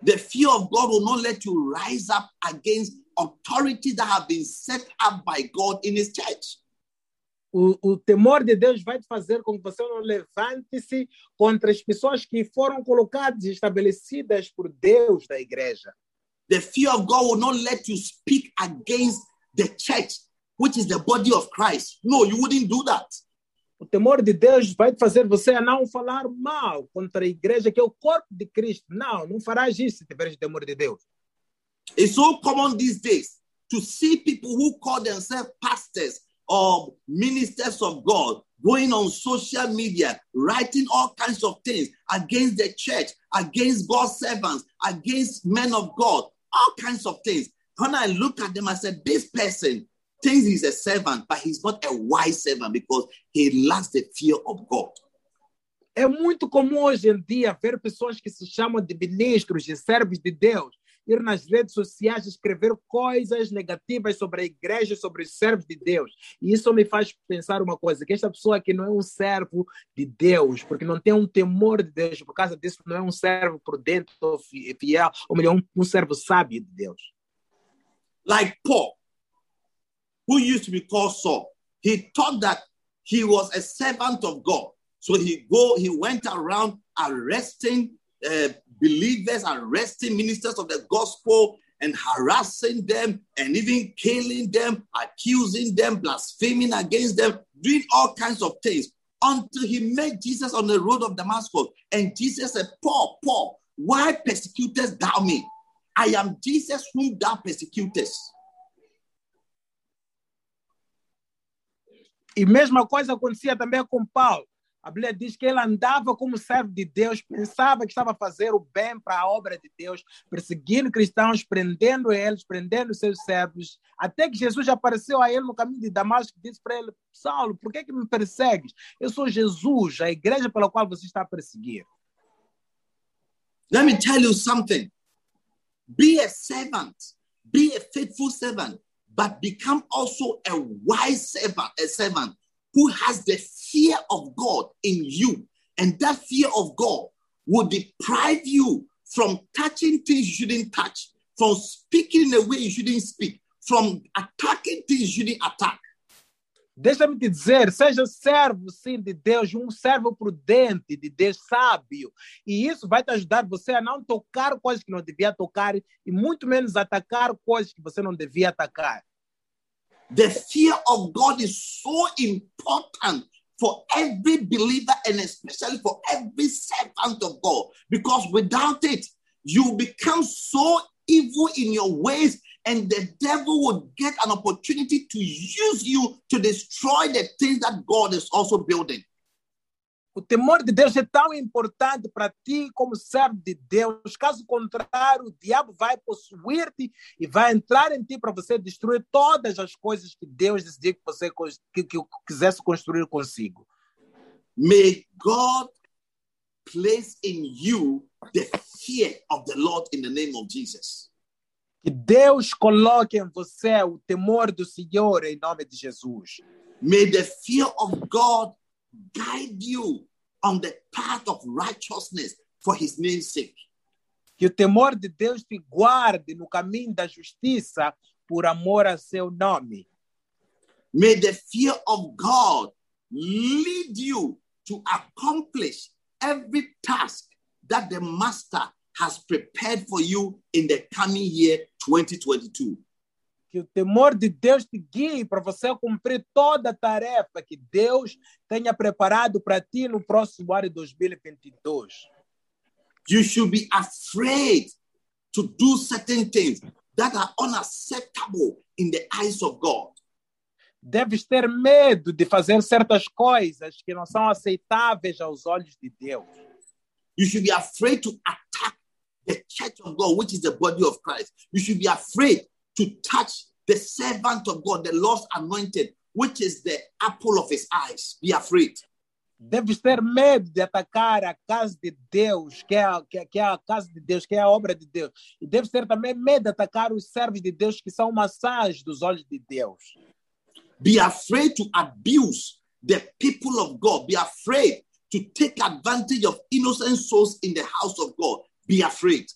The fear of God will not let you rise up against authority that have been set up by God in His church. O, o temor de Deus vai fazer com que você não levante-se contra as pessoas que foram colocadas e estabelecidas por Deus da igreja. The fear of God will not let you speak against the church, which is the body of Christ. No, you wouldn't do that. O temor de Deus vai fazer você não falar mal contra a igreja, que é o corpo de Cristo. Não, não farás isso se tiveres temor de Deus. It's so common these days to see people who call themselves pastors or ministers of God going on social media, writing all kinds of things against the church, against God's servants, against men of God, all kinds of things. When I look at them, I said, This person thinks he's a servant, but he's not a wise servant because he lacks the fear of God. É muito comum hoje em dia ver pessoas que se chamam de ministros e servos de Deus ir nas redes sociais escrever coisas negativas sobre a igreja, sobre os servos de Deus. E isso me faz pensar uma coisa, que esta pessoa aqui não é um servo de Deus, porque não tem um temor de Deus, por causa disso não é um servo prudente ou fi- fiel, ou melhor, um servo sábio de Deus. Like Paul, who used to be called Saul, he thought that he was a servant of God. So he go, he went around arresting uh, believers, arresting ministers of the gospel, and harassing them, and even killing them, accusing them, blaspheming against them, doing all kinds of things until he met Jesus on the road of Damascus. And Jesus said, Paul, Paul, why persecutest thou me? I am Jesus whom thou persecutest. E mesma coisa acontecia também com Paulo. A Bíblia diz que ele andava como servo de Deus, pensava que estava a fazer o bem para a obra de Deus, perseguindo cristãos, prendendo eles, prendendo seus servos, até que Jesus apareceu a ele no caminho de Damasco e disse para ele: Saulo, por que, que me persegues? Eu sou Jesus, a igreja pela qual você está a perseguir. Let me tell you something. Be a servant, be a faithful servant, but become also a wise servant, a servant who has the fear of God in you. And that fear of God will deprive you from touching things you shouldn't touch, from speaking in a way you shouldn't speak, from attacking things you shouldn't attack. Deixa-me te dizer, seja servo, sim, de Deus, um servo prudente, de Deus sábio. E isso vai te ajudar você a não tocar coisas que não devia tocar e muito menos atacar coisas que você não devia atacar. The fear of God is so important for every believer and especially for every servant of God because without it, you become so evil in your ways and the devil would get an opportunity to use you to destroy the things that God is also building. O temor de Deus é tão importante para ti como servo de Deus. Caso contrário, o diabo vai possuir-te e vai entrar em ti para você destruir todas as coisas que Deus decidiu que você que, que quisesse construir consigo. May God place in you the fear of the Lord in the name of Jesus. Que Deus coloque em você o temor do Senhor em nome de Jesus. May the fear of God guide you on the path of righteousness for his name's sake. Que o temor de Deus te guarde no caminho da justiça por amor a seu nome. May the fear of God lead you to accomplish every task that the master has prepared for you in the coming year 2022. Que o temor de Deus te guie para você cumprir toda a tarefa que Deus tenha preparado para ti no próximo ano de 2022. You should be afraid to do certain things that are unacceptable in the eyes of God. Deves ter medo de fazer certas coisas que não são aceitáveis aos olhos de Deus. You should be afraid to attack the church of God, which is the body of Christ. You should be afraid to touch the servant of God, the Lord's anointed, which is the apple of his eyes. Be afraid. Deves ter medo de atacar a casa de Deus, que é, a, que, é- que é a casa de Deus, que é a obra de Deus. E deves ter também medo de atacar os servos de Deus, que são maçãs dos olhos de Deus. Be afraid to abuse the people of God. Be afraid to take advantage of innocent souls in the house of God. Be afraid.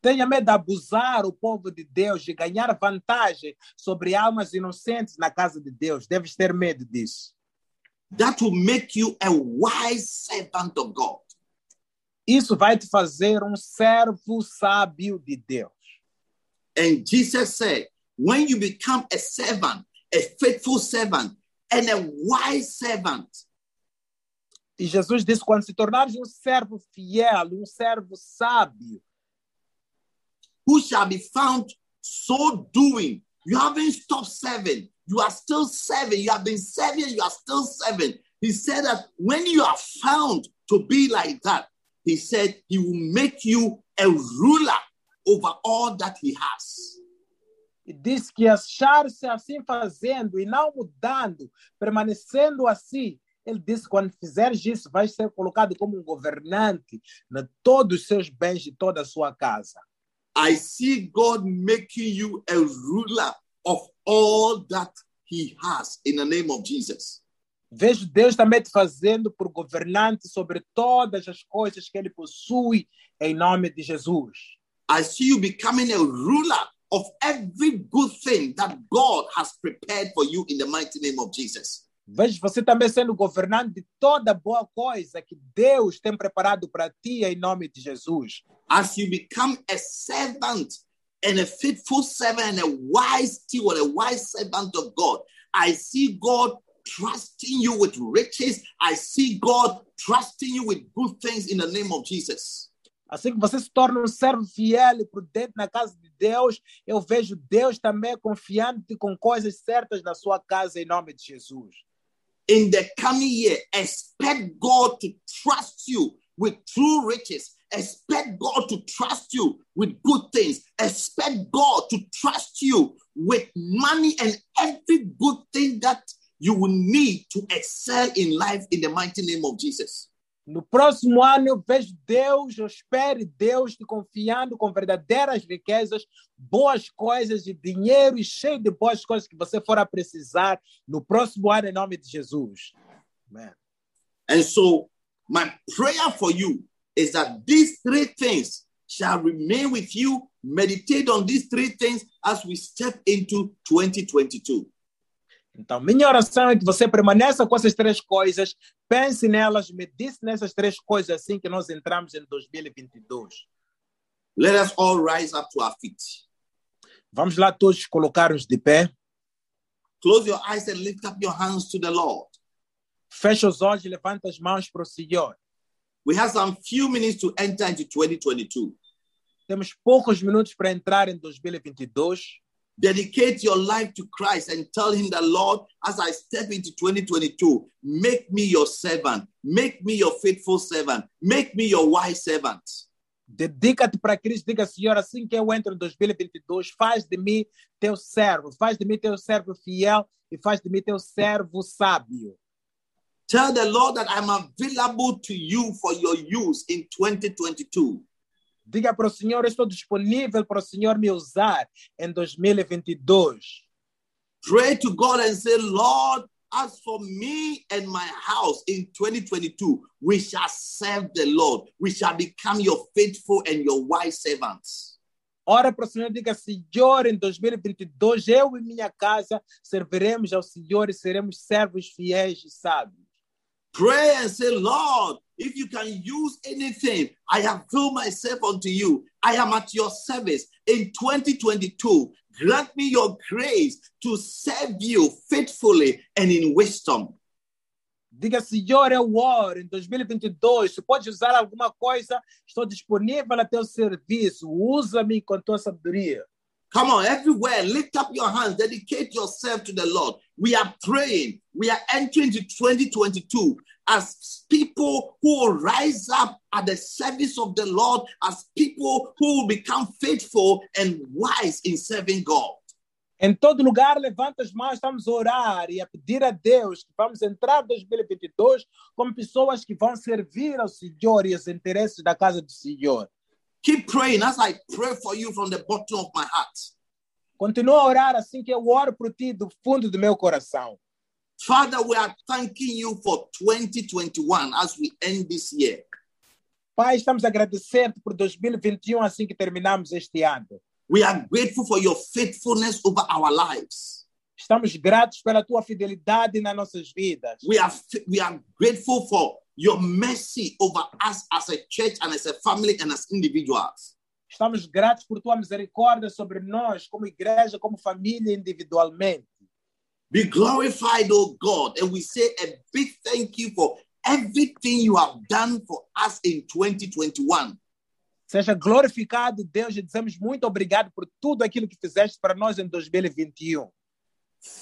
Tenha medo de abusar o povo de Deus, de ganhar vantagem sobre almas inocentes na casa de Deus. Deves ter medo disso. That will make you a wise servant of God. Isso vai te fazer um servo sábio de Deus. And Jesus said, when you become a servant, a faithful servant, and a wise servant, E Jesus disse: quando se tornares um servo fiel, um servo sábio, who shall be found so doing. You haven't stopped serving. You are still serving. You have been serving. You are still serving. He said that when you are found to be like that, he said he will make you a ruler over all that he has. e disse que achar-se assim fazendo e não mudando, permanecendo assim, ele disse: quando fizeres isso, vais ser colocado como um governante de todos os seus bens e toda a sua casa. I see God making you a ruler of all that he has in the name of Jesus. Vejo Deus também te fazendo por governante sobre todas as coisas que ele possui, em nome de Jesus. I see you becoming a ruler of every good thing that God has prepared for you in the mighty name of Jesus. Vejo você também sendo governante de toda boa coisa que Deus tem preparado para ti, em nome de Jesus. As you become a servant and a faithful servant and a wise steward, a wise servant of God, I see God trusting you with riches. I see God trusting you with good things in the name of Jesus. Assim que você se torna um servo fiel e prudente na casa de Deus, eu vejo Deus também confiando-te com coisas certas na sua casa, em nome de Jesus. In the coming year, expect God to trust you with true riches. Expect God to trust you with good things. Expect God to trust you with money and every good thing that you will need to excel in life in the mighty name of Jesus. No próximo ano, eu vejo Deus, eu espero Deus te confiando com verdadeiras riquezas, boas coisas e dinheiro e cheio de boas coisas que você for a precisar no próximo ano, em nome de Jesus. Amém. And so, my prayer for you is that these three things shall remain with you. Meditate on these three things as we step into 2022. Então, minha oração é que você permaneça com essas três coisas, pense nelas, medite nessas três coisas assim que nós entramos em 2022. Let us all rise up to our feet. Vamos lá todos colocar-nos de pé. Close your eyes and lift up your hands to the Lord. Fecha os olhos e levanta as mãos para o Senhor. We have some few minutes to enter into 2022. Temos poucos minutos para entrar em 2022. Dedicate your life to Christ and tell Him that, Lord, as I step into 2022, make me your servant, make me your faithful servant, make me your wise servant. Dedica-te para Cristo. Diga, Senhor, assim que eu entro em 2022, faz de mim teu servo, faz de mim teu servo fiel e faz de mim teu servo sábio. Tell the Lord that I'm available to you for your use in 2022. Diga para o Senhor, estou disponível para o Senhor me usar em 2022. Pray to God and say, Lord, as for me and my house in 2022, we shall serve the Lord. We shall become your faithful and your wise servants. Ora para o Senhor, diga, Senhor, em 2022, eu e minha casa serviremos ao Senhor e seremos servos fiéis e sábios. Pray and say, Lord, if you can use anything, I have filled myself unto you. I am at your service in 2022. Grant me your grace to serve you faithfully and in wisdom. Diga, Senhor, eu oro em 2022. Se pode usar alguma coisa, estou disponível a teu serviço. Usa-me com tua sabedoria. Come on, everywhere, lift up your hands, dedicate yourself to the Lord. We are praying. We are entering into 2022 as people who will rise up at the service of the Lord, as people who will become faithful and wise in serving God. Em todo lugar, levanta as mãos, estamos a orar e a pedir a Deus que vamos entrar em 2022 como pessoas que vão servir ao Senhor e os interesses da casa do Senhor. Keep praying as I pray for you from the bottom of my heart. Continua a orar assim que eu oro por ti do fundo do meu coração. Father, we are thanking you for 2021 as we end this year. Pai, estamos a agradecer-te por 2021 assim que terminamos este ano. We are grateful for your faithfulness over our lives. Estamos gratos pela tua fidelidade nas nossas vidas. We are, we are grateful for your mercy over us as a church and as a family and as individuals. Estamos gratos por tua misericórdia sobre nós, como igreja, como família, individualmente. Be glorified, O God. And we say a big thank you for everything you have done for us in 2021. Seja glorificado, Deus, e dizemos muito obrigado por tudo aquilo que fizeste para nós em 2021.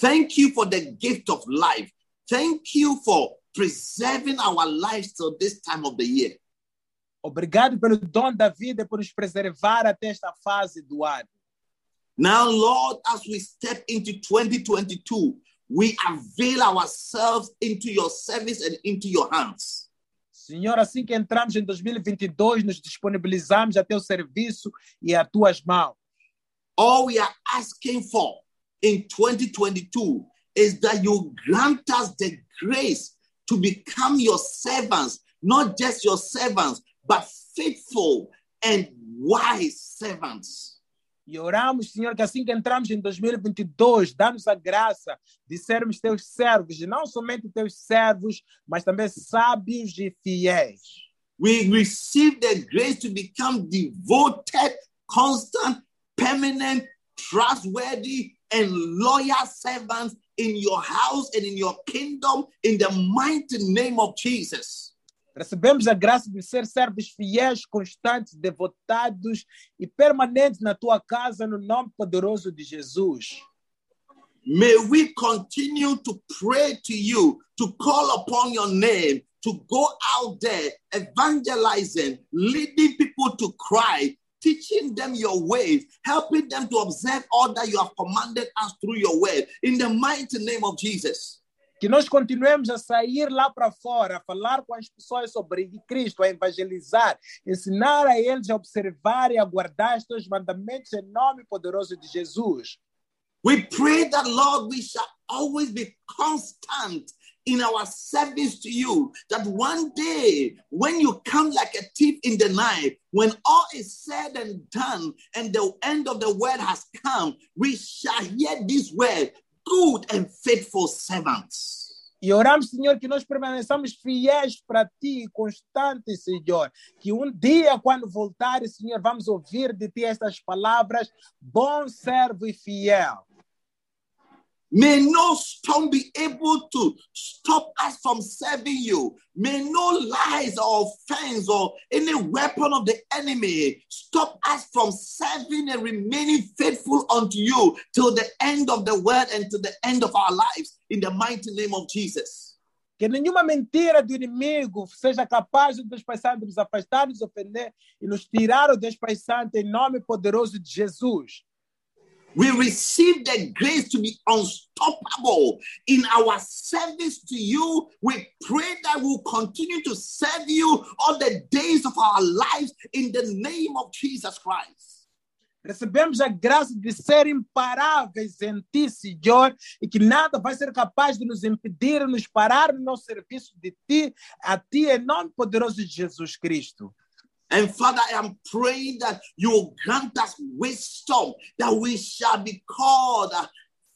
Thank you for the gift of life. Thank you for preserving our lives till this time of the year. Obrigado pelo dom da vida e por nos preservar até esta fase do ano. Now, Lord, as we step into 2022, we avail ourselves into your service and into your hands. Senhor, assim que entramos em 2022, nos disponibilizamos a teu serviço e a tuas mãos. All we are asking for in 2022 is that you grant us the grace to become your servants, not just your servants, but faithful and wise servants. E oramos, Senhor, que assim que entramos em 2022, dá-nos a graça de sermos teus servos, e não somente teus servos, mas também sábios e fiéis. We receive the grace to become devoted, constant, permanent, trustworthy, and loyal servants in your house and in your kingdom in the mighty name of Jesus. Recebemos a graça de ser servos fiéis, constantes, devotados e permanentes na tua casa, no nome poderoso de Jesus. May we continue to pray to you, to call upon your name, to go out there evangelizing, leading people to cry, teaching them your ways, helping them to observe all that you have commanded us through your word. In the mighty name of Jesus. Que nós continuemos a sair lá para fora, a falar com as pessoas sobre Cristo, a evangelizar, ensinar a eles a observar e a guardar mandamentos em nome poderoso de Jesus. We pray that, Lord, we shall always be constant in our service to you. That one day, when you come like a thief in the night, when all is said and done and the end of the word has come, we shall hear this word good and faithful servants. E oramos, Senhor, que nós permaneçamos fiéis para ti, constantes, Senhor. Que um dia, quando voltares, Senhor, vamos ouvir de ti estas palavras: bom servo e fiel. May no storm be able to stop us from serving you. May no lies or offense or any weapon of the enemy stop us from serving and remaining faithful unto you till the end of the world and to the end of our lives in the mighty name of Jesus. Que nenhuma mentira do inimigo seja capaz de nos passar, de nos afastar, nos ofender e nos tirar o Deus Pai Santo em nome poderoso de Jesus. We receive the grace to be unstoppable in our service to you. We pray that we'll continue to serve you all the days of our lives in the name of Jesus Christ. Recebemos a graça de ser imparáveis em ti, Senhor, e que nada vai ser capaz de nos impedir, nos parar no nosso serviço de ti, a ti, em nome poderoso de Jesus Cristo. And Father, I am praying that you will grant us wisdom, that we shall be called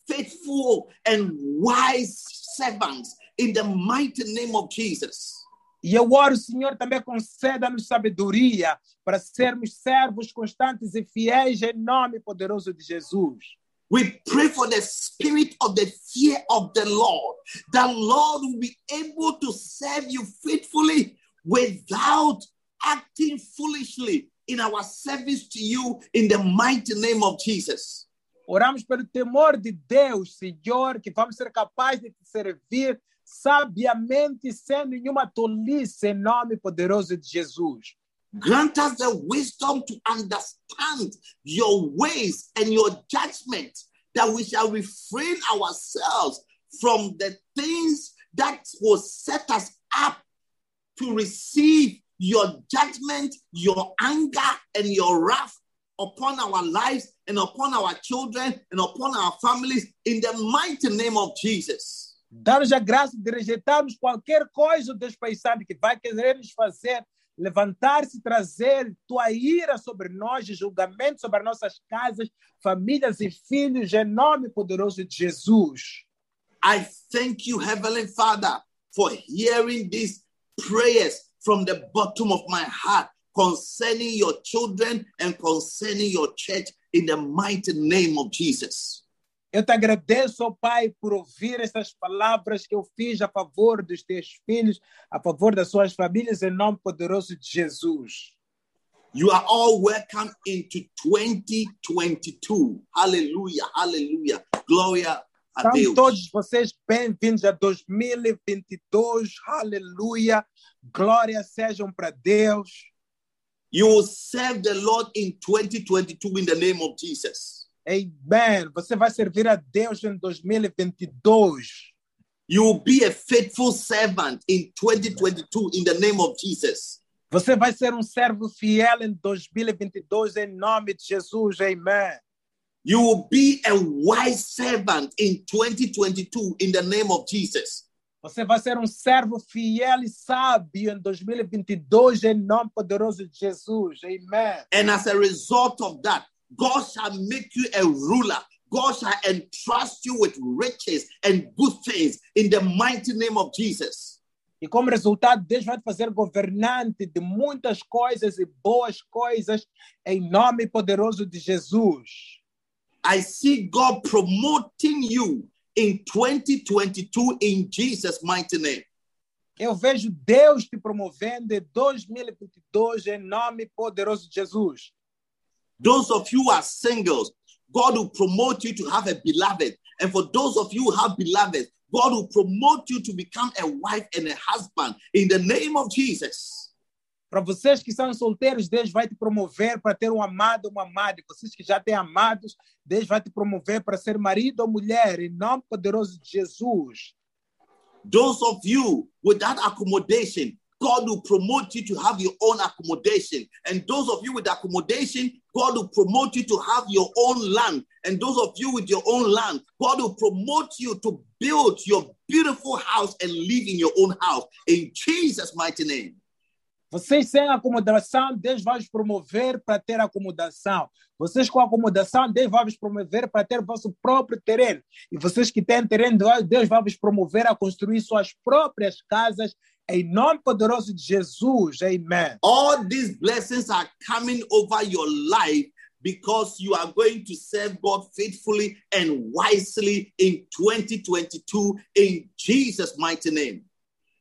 faithful and wise servants in the mighty name of Jesus. E eu oro, Senhor, também conceda-nos sabedoria para sermos servos constantes e fiéis em nome poderoso de Jesus. We pray for the spirit of the fear of the Lord, that Lord will be able to serve you faithfully without acting foolishly in our service to you in the mighty name of Jesus. Oramos pelo temor de Deus, Senhor, que vamos ser capazes de te servir sabiamente, sem nenhuma tolice, em nome poderoso de Jesus. Grant us the wisdom to understand your ways and your judgment that we shall refrain ourselves from the things that will set us up to receive your judgment, your anger, and your wrath upon our lives and upon our children and upon our families in the mighty name of Jesus. Dá-nos a graça de rejeitarmos qualquer coisa, Santo, que vai querer nos fazer levantar-se e trazer tua ira sobre nós, julgamento sobre as nossas casas, famílias e filhos, em nome poderoso de Jesus. I thank you, Heavenly Father, for hearing these prayers from the bottom of my heart concerning your children and concerning your church in the mighty name of Jesus. Eu te agradeço, ó Pai, por ouvir essas palavras que eu fiz a favor dos teus filhos, a favor das suas famílias, em nome poderoso de Jesus. You are all welcome into 2022. Hallelujah, hallelujah. Glória a São Deus. todos vocês bem-vindos a 2022. Aleluia. Glória sejam para Deus. You will serve the Lord in 2022 in the name of Jesus. Amen. Você vai servir a Deus em 2022. You will be a faithful servant in 2022 in the name of Jesus. Você vai ser um servo fiel em 2022 em nome de Jesus. Amen. You will be a wise servant in 2022 in the name of Jesus. Você vai ser um servo fiel e sábio em 2022 em nome poderoso de Jesus. Amen. And as a result of that, God shall make you a ruler. God shall entrust you with riches and good things in the mighty name of Jesus. E como resultado, Deus vai te fazer governante de muitas coisas e boas coisas em nome poderoso de Jesus. I see God promoting you in 2022 in Jesus' mighty name. Eu vejo Deus te promovendo em 2022 em nome poderoso de Jesus. Those of you who are singles, God will promote you to have a beloved. And for those of you who have beloveds, God will promote you to become a wife and a husband in the name of Jesus. Para vocês que são solteiros, Deus vai te promover para ter um amado uma amada. Vocês que já têm amados, Deus vai te promover para ser marido ou mulher, em nome poderoso de Jesus. Those of you without accommodation, God will promote you to have your own accommodation. And those of you with accommodation, God will promote you to have your own land. And those of you with your own land, God will promote you to build your beautiful house and live in your own house in Jesus' mighty name. Vocês sem acomodação, Deus vai os promover para ter acomodação. Vocês com acomodação, Deus vai os promover para ter vosso próprio terreno. E vocês que têm terreno, Deus vai os promover a construir suas próprias casas. Em nome poderoso de Jesus. Amém. All these blessings are coming over your life because you are going to serve God faithfully and wisely in 2022 in Jesus' mighty name.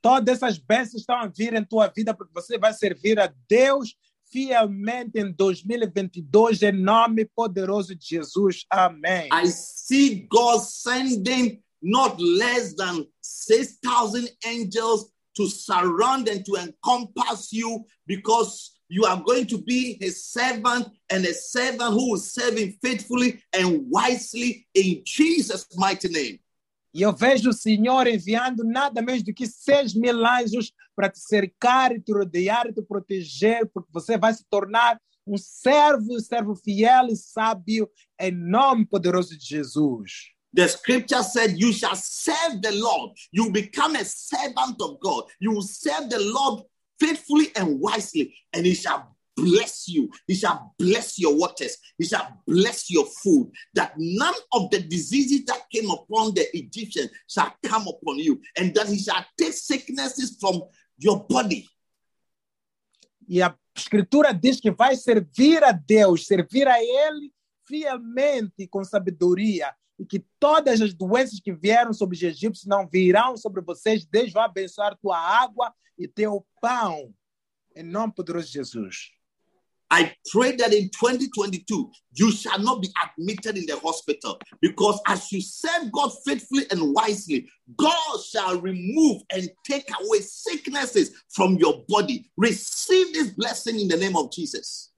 Todas essas bênçãos estão a vir em tua vida porque você vai servir a Deus fielmente em 2022 em nome poderoso de Jesus. Amém. I see God sending not less than 6,000 angels to surround and to encompass you because you are going to be his servant and a servant who will serve him faithfully and wisely in Jesus' mighty name. E eu vejo o Senhor enviando nada menos do que seis mil anjos para te cercar, te rodear e te proteger, porque você vai se tornar um servo, servo fiel e sábio, em nome poderoso de Jesus. The scripture said, You shall serve the Lord. You become a servant of God. You will serve the Lord faithfully and wisely, and He shall bless you. He shall bless your waters. He shall bless your food. That none of the diseases that came upon the Egyptians shall come upon you, and that He shall take sicknesses from your body. E a Escritura diz que vai servir a Deus, servir a Ele fielmente com sabedoria, e que todas as doenças que vieram sobre os egípcios não virão sobre vocês. Deus vai abençoar tua água e teu pão. Em nome poderoso de Jesus. I pray that in 2022, you shall not be admitted in the hospital because as you serve God faithfully and wisely, God shall remove and take away sicknesses from your body. Receive this blessing in the name of Jesus.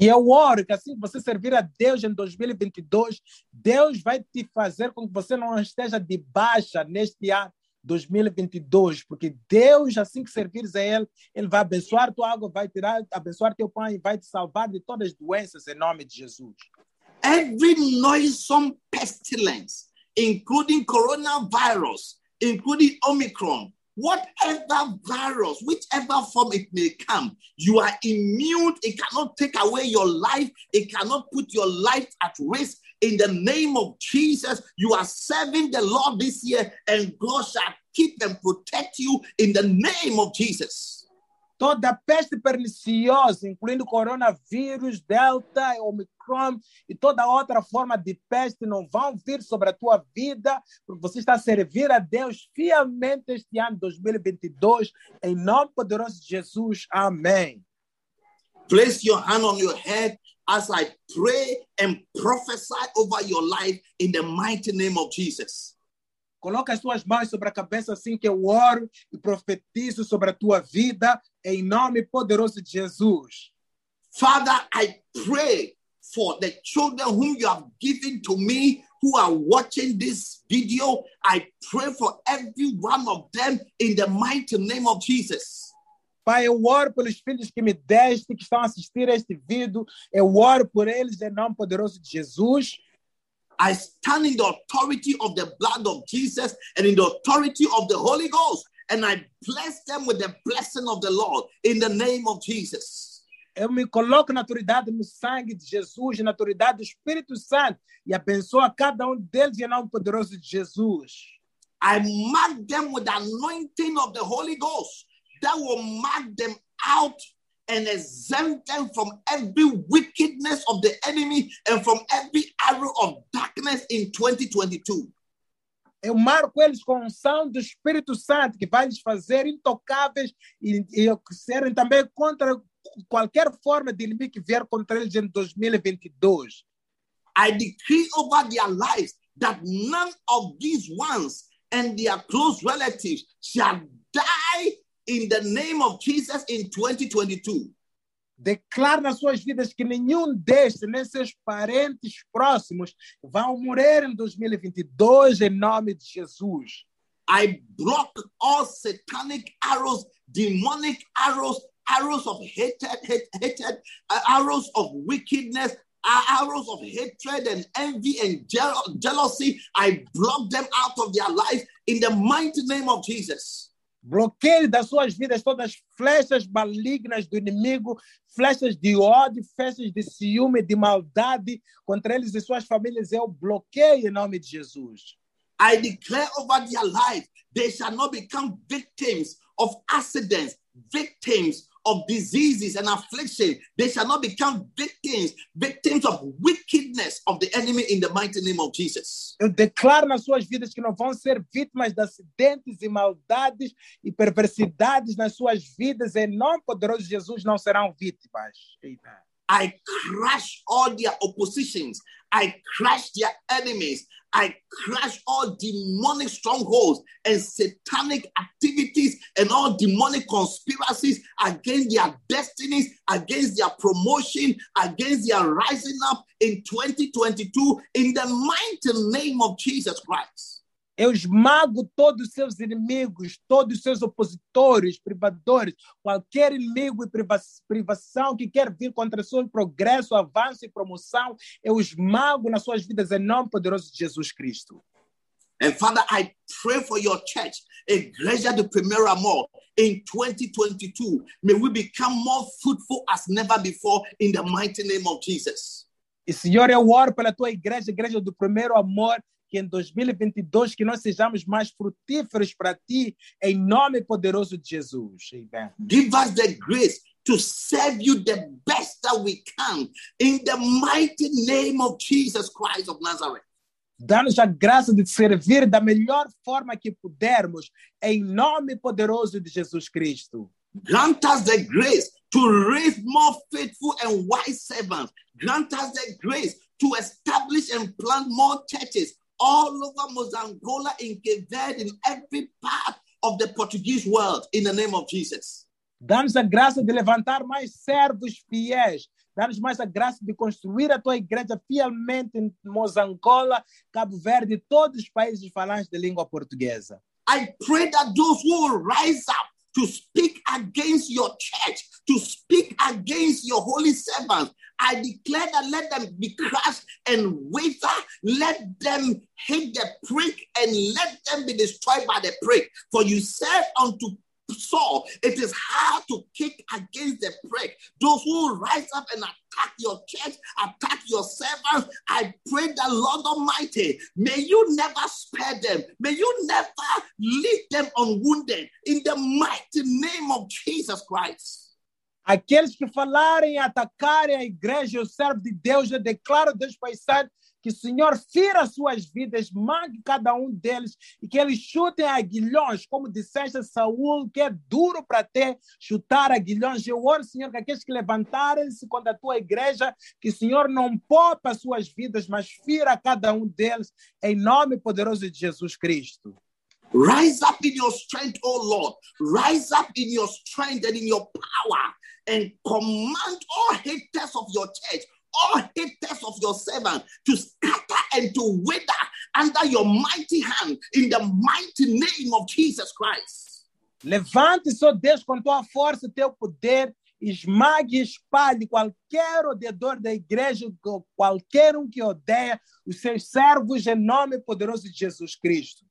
E eu oro que assim que você servir a Deus em 2022, Deus vai te fazer com que você não esteja de baixa neste ano 2022, porque Deus, assim que servires a Ele, Ele vai abençoar tua água, vai tirar, abençoar teu pão e vai te salvar de todas as doenças em nome de Jesus. Every noisome pestilence, including coronavirus, including Omicron, whatever virus, whichever form it may come, you are immune. It cannot take away your life, it cannot put your life at risk. In the name of Jesus, you are serving the Lord this year, and God shall keep and protect you in the name of Jesus. Toda peste perniciosa, incluindo coronavírus, delta, omicron e toda outra forma de peste, não vão vir sobre a tua vida, porque você está a servir a Deus fielmente este ano 2022, em nome poderoso de Jesus. Amém. Place your hand on your head as I pray and prophesy over your life in the mighty name of Jesus. Coloca as tuas mãos sobre a cabeça assim que eu oro e profetizo sobre a tua vida, em nome poderoso de Jesus. Father, I pray for the children whom you have given to me who are watching this video. I pray for every one of them in the mighty name of Jesus. Pai, eu oro pelos filhos que me deste, que estão a assistir a este vídeo. Eu oro por eles em nome poderoso de Jesus. I stand in the authority of the blood of Jesus and in the authority of the Holy Ghost, and I bless them with the blessing of the Lord in the name of Jesus. Eu me coloco na autoridade no sangue de Jesus, na autoridade do Espírito Santo, e abençoo a cada um deles em nome poderoso de Jesus. I mark them with the anointing of the Holy Ghost that will mark them out and exempt them from every wickedness of the enemy and from every arrow of darkness in 2022. Eu marco eles com a unção do Espírito Santo, que vai lhes fazer intocáveis e, e serem também contra qualquer forma de inimigo que vier contra eles em 2022. I decree over their lives that none of these ones and their close relatives shall die in the name of Jesus in 2022. Declaro nas suas vidas que nenhum destes, nem seus parentes próximos, vão morrer em 2022 em nome de Jesus. I block all satanic arrows, demonic arrows, arrows of hatred, hate, hatred, uh, arrows of wickedness, uh, arrows of hatred and envy and jealousy. I block them out of their life in the mighty name of Jesus. Bloqueio das suas vidas todas as flechas malignas do inimigo, flechas de ódio, flechas de ciúme, de maldade contra eles e suas famílias. Eu bloqueio em nome de Jesus. I declare over their life, they shall not become victims of accidents, victims of diseases and affliction. They shall not become victims, victims of wickedness of the enemy in the mighty name of Jesus. Eu declaro nas suas vidas que não vão ser vítimas de acidentes e maldades e perversidades nas suas vidas. Em nome poderoso de Jesus, não serão vítimas. Amen. I crush all their oppositions. I crush their enemies. I crush all demonic strongholds and satanic activities and all demonic conspiracies against their destinies, against their promotion, against their rising up in 2022 in the mighty name of Jesus Christ. Eu esmago todos os seus inimigos, todos os seus opositores, privadores, qualquer inimigo e priva- privação que quer vir contra seu progresso, avanço e promoção, eu esmago nas suas vidas em nome poderoso de Jesus Cristo. And Father, I pray for your church, Igreja do Primeiro Amor, in 2022. May we become more fruitful as never before in the mighty name of Jesus. E Senhor, eu oro pela tua igreja, igreja do primeiro amor, que em 2022 que nós sejamos mais frutíferos para ti, em nome poderoso de Jesus. Amen. Give us the grace to serve you the best that we can in the mighty name of Jesus Christ of Nazareth. Dá-nos a graça de servir da melhor forma que pudermos, em nome poderoso de Jesus Cristo. Grant us the grace to raise more faithful and wise servants. Grant us the grace to establish and plant more churches all over Mozangola, in Cape Verde, in every part of the Portuguese world, in the name of Jesus. Dá-nos a graça de levantar mais servos fiéis, Dá-nos mais a graça de construir a tua igreja fielmente em Mozangola, Cabo Verde e todos os países falantes de língua portuguesa. I pray that those who will rise up to speak against your church, to speak against your holy servants, I declare that let them be crushed and wither, let them hit the prick and let them be destroyed by the prick. For you said unto Saul, it is hard to kick against the prick. Those who rise up and attack your church, attack your servants, I pray that Lord Almighty, may you never spare them. May you never leave them unwounded in the mighty name of Jesus Christ. Aqueles que falarem e atacarem a igreja e o servo de Deus, eu declaro, Deus Pai Santo, que o Senhor fira suas vidas, mangue cada um deles e que eles chutem aguilhões, como disseste Saul, que é duro para ter chutar aguilhões. Eu oro, Senhor, que aqueles que levantarem-se contra a tua igreja, que o Senhor não poupa suas vidas, mas fira cada um deles, em nome poderoso de Jesus Cristo. Rise up in your strength, O Lord. Rise up in your strength and in your power and command all haters of your church, all haters of your servant to scatter and to wither under your mighty hand in the mighty name of Jesus Christ. Levante-se, ó Deus, com tua força e teu poder, esmague e espalhe qualquer odiador da igreja, qualquer um que odeia os seus servos, em nome poderoso de Jesus Cristo.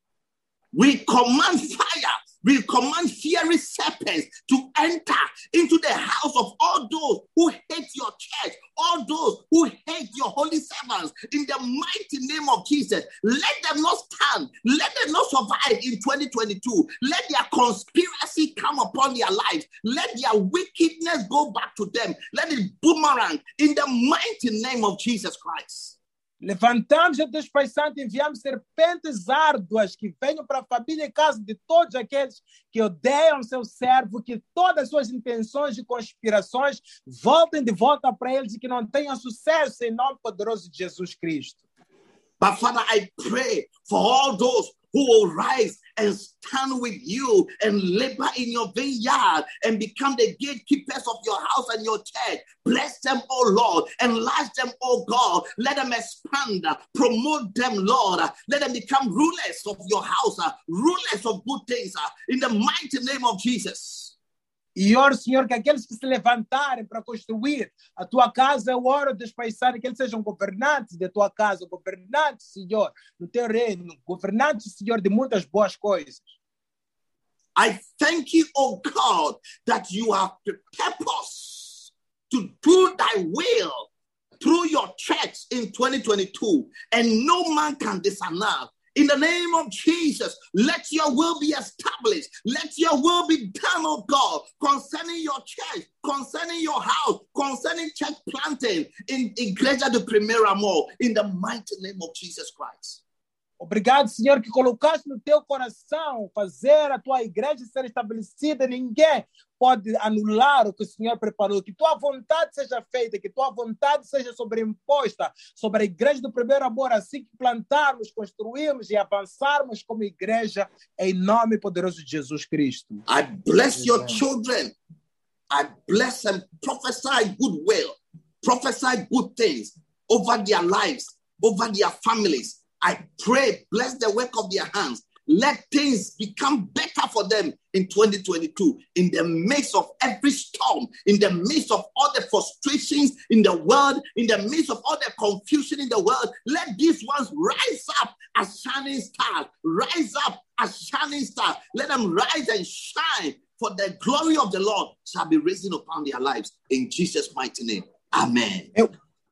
We command fire, we command fiery serpents to enter into the house of all those who hate your church, all those who hate your holy servants. In the mighty name of Jesus, let them not stand, let them not survive in 2022. Let their conspiracy come upon their lives, let their wickedness go back to them, let it boomerang in the mighty name of Jesus Christ. Levantamos, Deus Pai Santo, e enviamos serpentes árduas que venham para a família e casa de todos aqueles que odeiam seu servo, que todas as suas intenções e conspirações voltem de volta para eles e que não tenham sucesso em nome poderoso de Jesus Cristo. But Father, I pray for all those who will rise and stand with you and labor in your vineyard and become the gatekeepers of your house and your church. Bless them, oh Lord. Enlarge them, oh God. Let them expand. Promote them, Lord. Let them become rulers of your house, rulers of good things in the mighty name of Jesus. E oro, Senhor, que aqueles que se levantarem para construir a tua casa, eu oro, Deus Pai Santo, que eles sejam governantes da tua casa, governantes, Senhor, no teu reino, governantes, Senhor, de muitas boas coisas. I thank you, oh God, that you have the purpose to do thy will through your church in 2022, and no man can disannul. In the name of Jesus, let your will be established. Let your will be done, oh God, concerning your church, concerning your house, concerning church planting in Igreja do Primeiro Amor, in the mighty name of Jesus Christ. Obrigado, Senhor, que colocaste no teu coração fazer a tua igreja ser estabelecida. Ninguém pode anular o que o Senhor preparou. Que tua vontade seja feita, que tua vontade seja sobreimposta sobre a igreja do primeiro amor, assim que plantarmos, construirmos e avançarmos como igreja, em nome poderoso de Jesus Cristo. I bless your children. I bless them. Prophesy goodwill. Prophesy good things over their lives, over their families. I pray, bless the work of their hands. Let things become better for them in 2022. In the midst of every storm, in the midst of all the frustrations in the world, in the midst of all the confusion in the world, let these ones rise up as shining stars. Rise up as shining stars. Let them rise and shine, for the glory of the Lord shall be risen upon their lives. In Jesus' mighty name. Amen.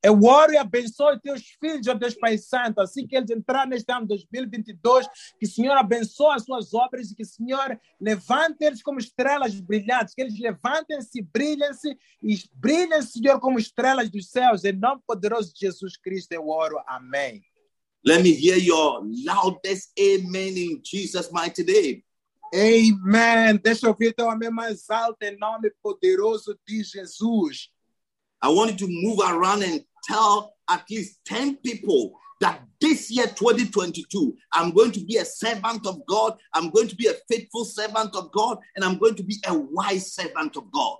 Eu, oro e abençoo teus filhos, ó Deus Pai Santo, assim que eles entrarem neste ano 2022, que o Senhor abençoe as suas obras e que o Senhor levante eles como estrelas brilhantes, que eles levantem-se, brilhem-se e brilhem, Senhor, como estrelas dos céus. Em nome poderoso de Jesus Cristo eu oro. Amém. Let me hear your loudest amen in Jesus' mighty name. Amen. Deixa eu ouvir teu amém mais alto em nome poderoso de Jesus. I want you to move around and tell at least 10 people that this year, 2022, I'm going to be a servant of God, I'm going to be a faithful servant of God, and I'm going to be a wise servant of God.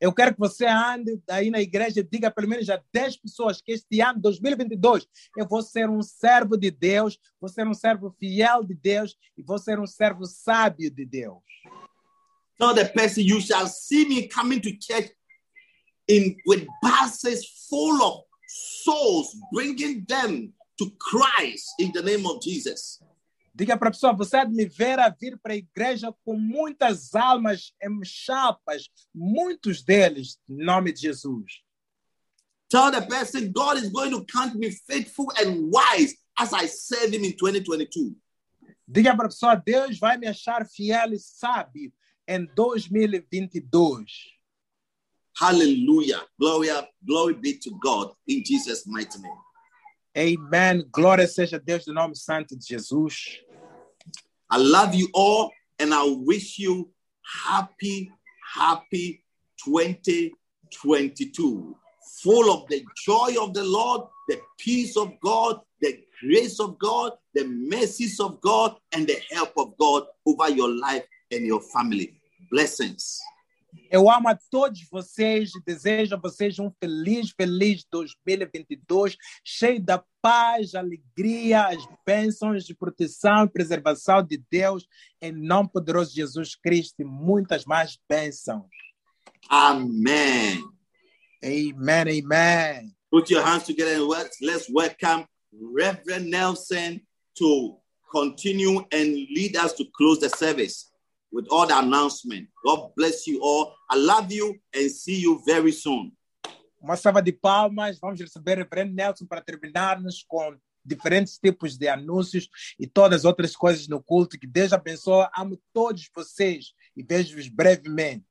Eu quero que você ande aí na igreja e diga pelo menos a 10 pessoas que este ano, 2022, eu vou ser um servo de Deus, vou ser um servo fiel de Deus e vou ser um servo sábio de Deus. Tell the person you shall see me coming to church in with buses full of souls, bringing them to Christ in the name of Jesus. Diga para a pessoa, você há de me ver a vir para a igreja com muitas almas em chapas, muitos deles, em nome de Jesus. Tell the person God is going to count me faithful and wise as I serve Him in 2022. Diga para a pessoa, Deus vai me achar fiel e sábio em 2022. Hallelujah. Glory, glory be to God in Jesus' mighty name. Amen. Glória seja Deus do nome santo de Jesus. I love you all and I wish you happy, happy 2022. Full of the joy of the Lord, the peace of God, the grace of God, the mercies of God, and the help of God over your life and your family. Blessings. Eu amo a todos vocês e desejo a vocês um feliz, feliz 2022, cheio da paz, alegria, as bênçãos de proteção e preservação de Deus, em nome poderoso de Jesus Cristo e muitas mais bênçãos. Amen. Amen, amen. Put your hands together and let's welcome Reverend Nelson to continue and lead us to close the service with all the announcement. God bless you all. I love you and see you very soon. Uma salva de palmas. Vamos receber o reverendo Nelson para terminarmos com diferentes tipos de anúncios e todas as outras coisas no culto. Que Deus abençoe. Amo todos vocês e vejo-vos brevemente.